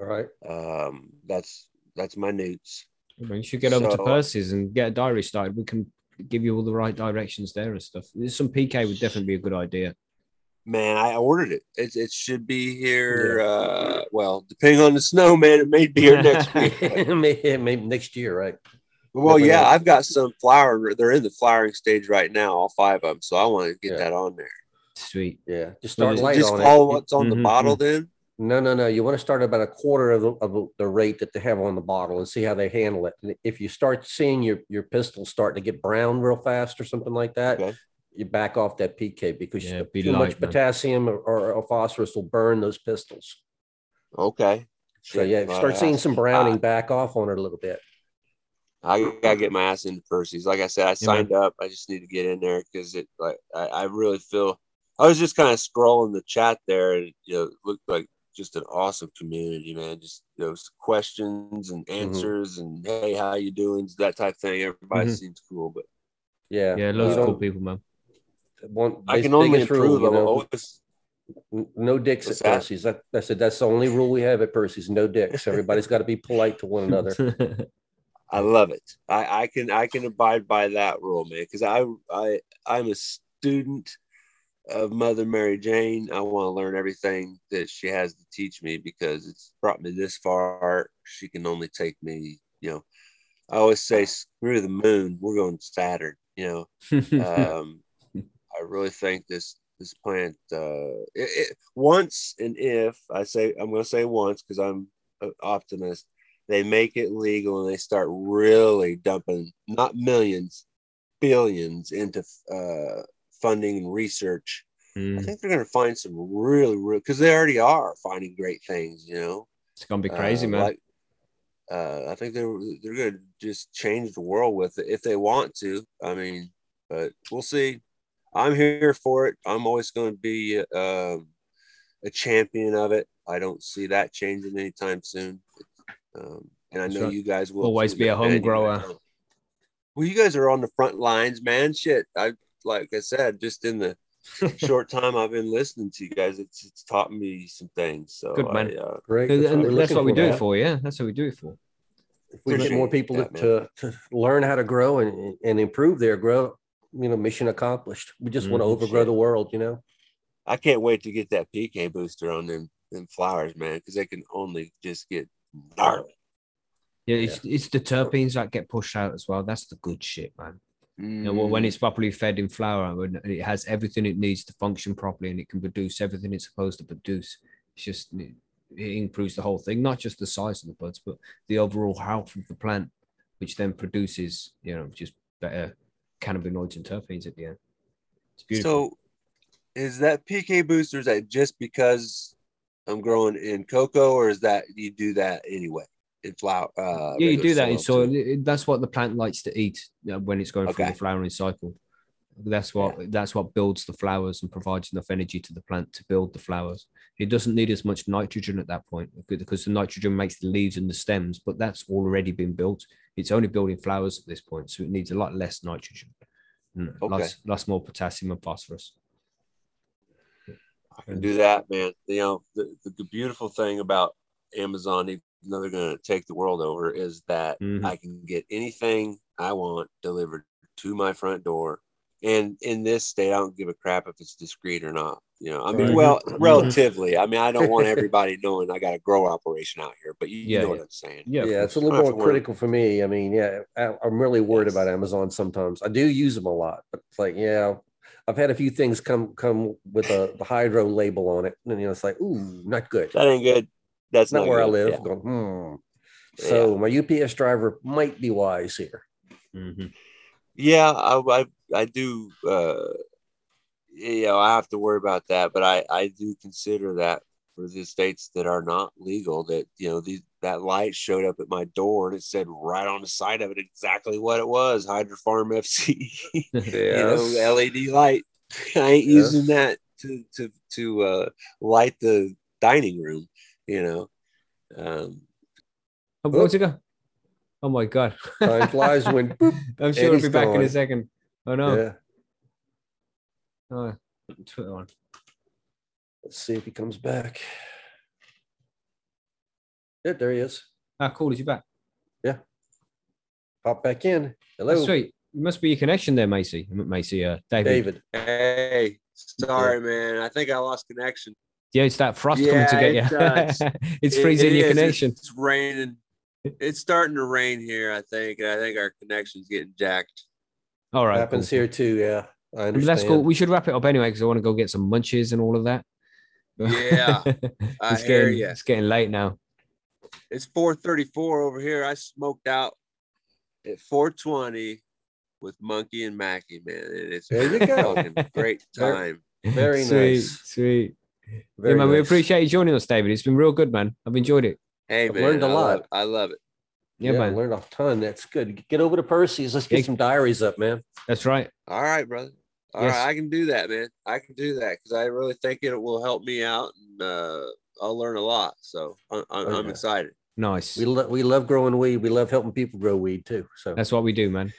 All right. Um, that's that's my nutes. I mean, you should get over to Percy's and get a diary started. We can give you all the right directions there and stuff. Some PK would definitely be a good idea. Man, I ordered it. It, it should be here. Uh, well, depending on the snow, man, it may be here next week. but- maybe, maybe next year, right? Well, Definitely yeah, not. I've got some flower. They're in the flowering stage right now, all five of them. So I want to get Yeah. that on there. Sweet. Yeah. Just start is light Just on call it. what's on Mhm, the bottle then. No, no, no. You want to start about a quarter of the, of the- the rate that they have on the bottle and see how they handle it. And if you start seeing your your pistil starting to get brown real fast or something like that, Okay. you back off that PK because Yeah, be too light, much man. potassium or, or, or phosphorus will burn those pistils. Okay. So yeah, if you start seeing some browning, back off on it a little bit. I gotta get my ass into Percy's. Like I said, I man. signed up. I just need to get in there because it like I, I really feel. I was just kind of scrolling the chat there, and you know, it looked like just an awesome community, man. Just those questions and Mm-hmm. answers, and hey, how you doing? That type of thing. Everybody Mhm. seems cool, but Yeah. Yeah, you loads of cool people, man. One, I can only biggest rule, improve. you know, always- no dicks What's at that? Percy's. That, I said that's the only rule we have at Percy's. No dicks. Everybody's got to be polite to one another. I love it. I, I can I can abide by that rule, man, because I I I'm a student of Mother Mary Jane. I want to learn everything that she has to teach me because it's brought me this far. She can only take me, you know. I always say, screw the moon. We're going to Saturn. You know, um, I really think this this plant uh, it, it, once and if I say I'm going to say once because I'm an optimist. They make it legal and they start really dumping not millions, billions into uh, funding and research. I Mm, think they're going to find some really, real because they already are finding great things. You know, it's gonna be crazy, Uh, man. Like, uh, I think they're they're going to just change the world with it if they want to. I mean, but we'll see. I'm here for it. I'm always going to be um, a champion of it. I don't see that changing anytime soon. Um, and I know right. you guys will Always too, be a home You grower. are- Well, you guys are on the front lines, man. Shit, I like I said, just in the short time I've been listening to you guys, it's it's taught me some things. So Good, man. I, uh, Great. And- and that's what we do that. it for, yeah. That's what we do it for. If we get more people that, to, to learn how to grow and, and improve their grow, you know, mission accomplished. We just want to overgrow the world, you know. I can't wait to get that PK booster on them them flowers, man, because they can only just get gnarly. Yeah, it's, it's the terpenes that get pushed out as well. That's the good shit, man. You know, Mm. when it's properly fed in flower, when it has everything it needs to function properly and it can produce everything it's supposed to produce, it's just it, it improves the whole thing, not just the size of the buds, but the overall health of the plant, which then produces, you know, just better cannabinoids and terpenes at the end. It's beautiful. So, is that PK booster? Is that just because I'm growing in coco, or is that you do that anyway in flower? Uh, yeah, you do that in soil, too? That's what the plant likes to eat when it's going through the flowering cycle. That's what that's what builds the flowers and provides enough energy to the plant to build the flowers. It doesn't need as much nitrogen at that point because the nitrogen makes the leaves and the stems, but that's already been built. It's only building flowers at this point, so it needs a lot less nitrogen, Okay. lots, lots more potassium and phosphorus. I can do that, man. You know, the, the, the beautiful thing about Amazon, even though they're going to take the world over, is that Mhm. I can get anything I want delivered to my front door. And in this state, I don't give a crap if it's discreet or not. You know, I mean, Right. well, Mhm. relatively. I mean, I don't want everybody knowing I got a grow operation out here, but you, you Yeah, know what. I'm saying. Yeah, yeah, it's a little I don't have more critical for me. I mean, yeah, I, I'm really worried Yes. about Amazon sometimes. I do use them a lot, but it's like, yeah, I've had a few things come come with a the hydro label on it, and you know, it's like, ooh, not good. That ain't good. That's not not, where I live. Yeah. Going, hmm. So my UPS driver might be wise here. Mhm. Yeah, I, I, I do. Uh, you know, I have to worry about that, but I, I do consider that for the states that are not legal, that you know, these that light showed up at my door and it said right on the side of it exactly what it was: Hydro Farm FC. you know, LED light. I ain't Yes. using that to to to uh, light the dining room. You know, um, Oh, where's it go? Oh my god! Time flies when boop. I'm sure it'll Eddie's be back in a second. Oh no! Yeah. Oh, Twitter on. Let's see if he comes back. Yeah, there he is. Ah, cool. Is you back? Yeah. Pop back in. Hello, Oh, sweet. It must be your connection there, Macy. Macy, uh, David. David. hey, sorry, man. I think I lost connection. Yeah, it's that frost coming to get it you. does. it's It- freezing it your is. connection. It's, it's raining. It's starting to rain here, I think. and I think our connection's getting jacked. All right. Happens cool. here too. Yeah, I But understand. That's cool. We should wrap it up anyway because I want to go get some munches and all of that. Yeah, I it's hear getting ya. it's getting late now. It's 434 over here. I smoked out at 420 with Monkey and Mackie, man. And it's There you a go. great time. Very sweet, nice. sweet. Very yeah, man, we appreciate you joining us, David. It's been real good, man. I've enjoyed it. Hey, I've man. learned a I lot. Love, I love it. Yeah, Yeah, man. learned a ton. That's good. Get over to Percy's. Let's get Yeah. some diaries up, man. That's right. All right, brother. All right, Yes. I can do that, man. I can do that because I really think it will help me out, and uh, I'll learn a lot. So I'm, I'm, I'm Okay. excited. Nice. We lo- we love growing weed. We love helping people grow weed too. So That's what we do, man.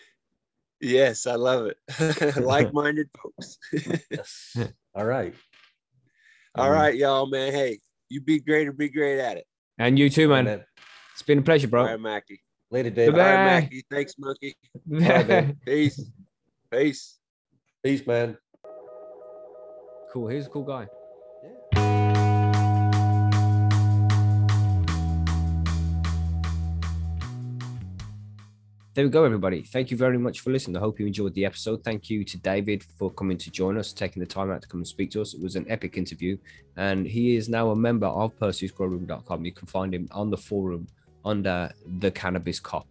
Yes, I love it. Like-minded folks. yes. All right. All Mhm. right, y'all, man. Hey, you be great and be great at it. And you too, man. And It's been a pleasure, bro. All right, Mackie. Later, David. All right, Bye. Mackie. Thanks, Monkey. right, man. Peace. Peace. Peace, man. cool. He's a cool guy. There we go, everybody. Thank you very much for listening. I hope you enjoyed the episode. Thank you to David for coming to join us, taking the time out to come and speak to us. It was an epic interview, and he is now a member of Percy'sGrowroom.com. You can find him on the forum under the Cannabis Cop.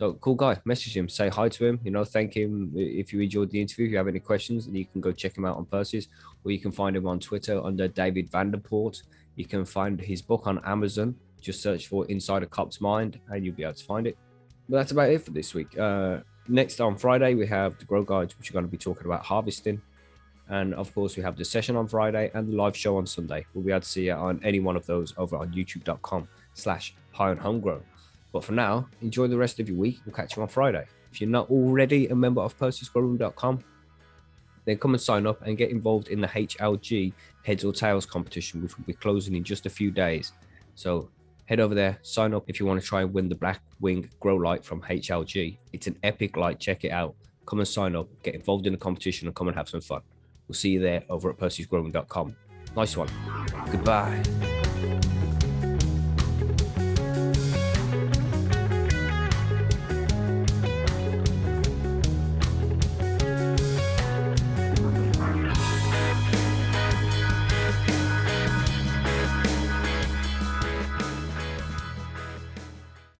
So cool guy. Message him, say hi to him. You know, thank him if you enjoyed the interview. If you have any questions, then you can go check him out on Percy's, or you can find him on Twitter under David Vanderport. You can find his book on Amazon. Just search for Inside a Cop's Mind, and you'll be able to find it. But that's about it for this week. Uh, next on Friday, we have the Grow Guides, which are going to be talking about harvesting. And of course, we have the session on Friday and the live show on Sunday. We'll be able to see you on any one of those over on youtube.com slash high on homegrown. But for now, enjoy the rest of your week. We'll catch you on Friday. If you're not already a member of Percy'sGrowroom.com, then come and sign up and get involved in the HLG Heads or Tails competition, which will be closing in just a few days. So head over there, sign up if you want to try and win the Black Wing Grow Light from HLG. It's an epic light. Check it out. Come and sign up, get involved in the competition, and come and have some fun. We'll see you there over at Percy'sGrowroom.com. Nice one. Goodbye.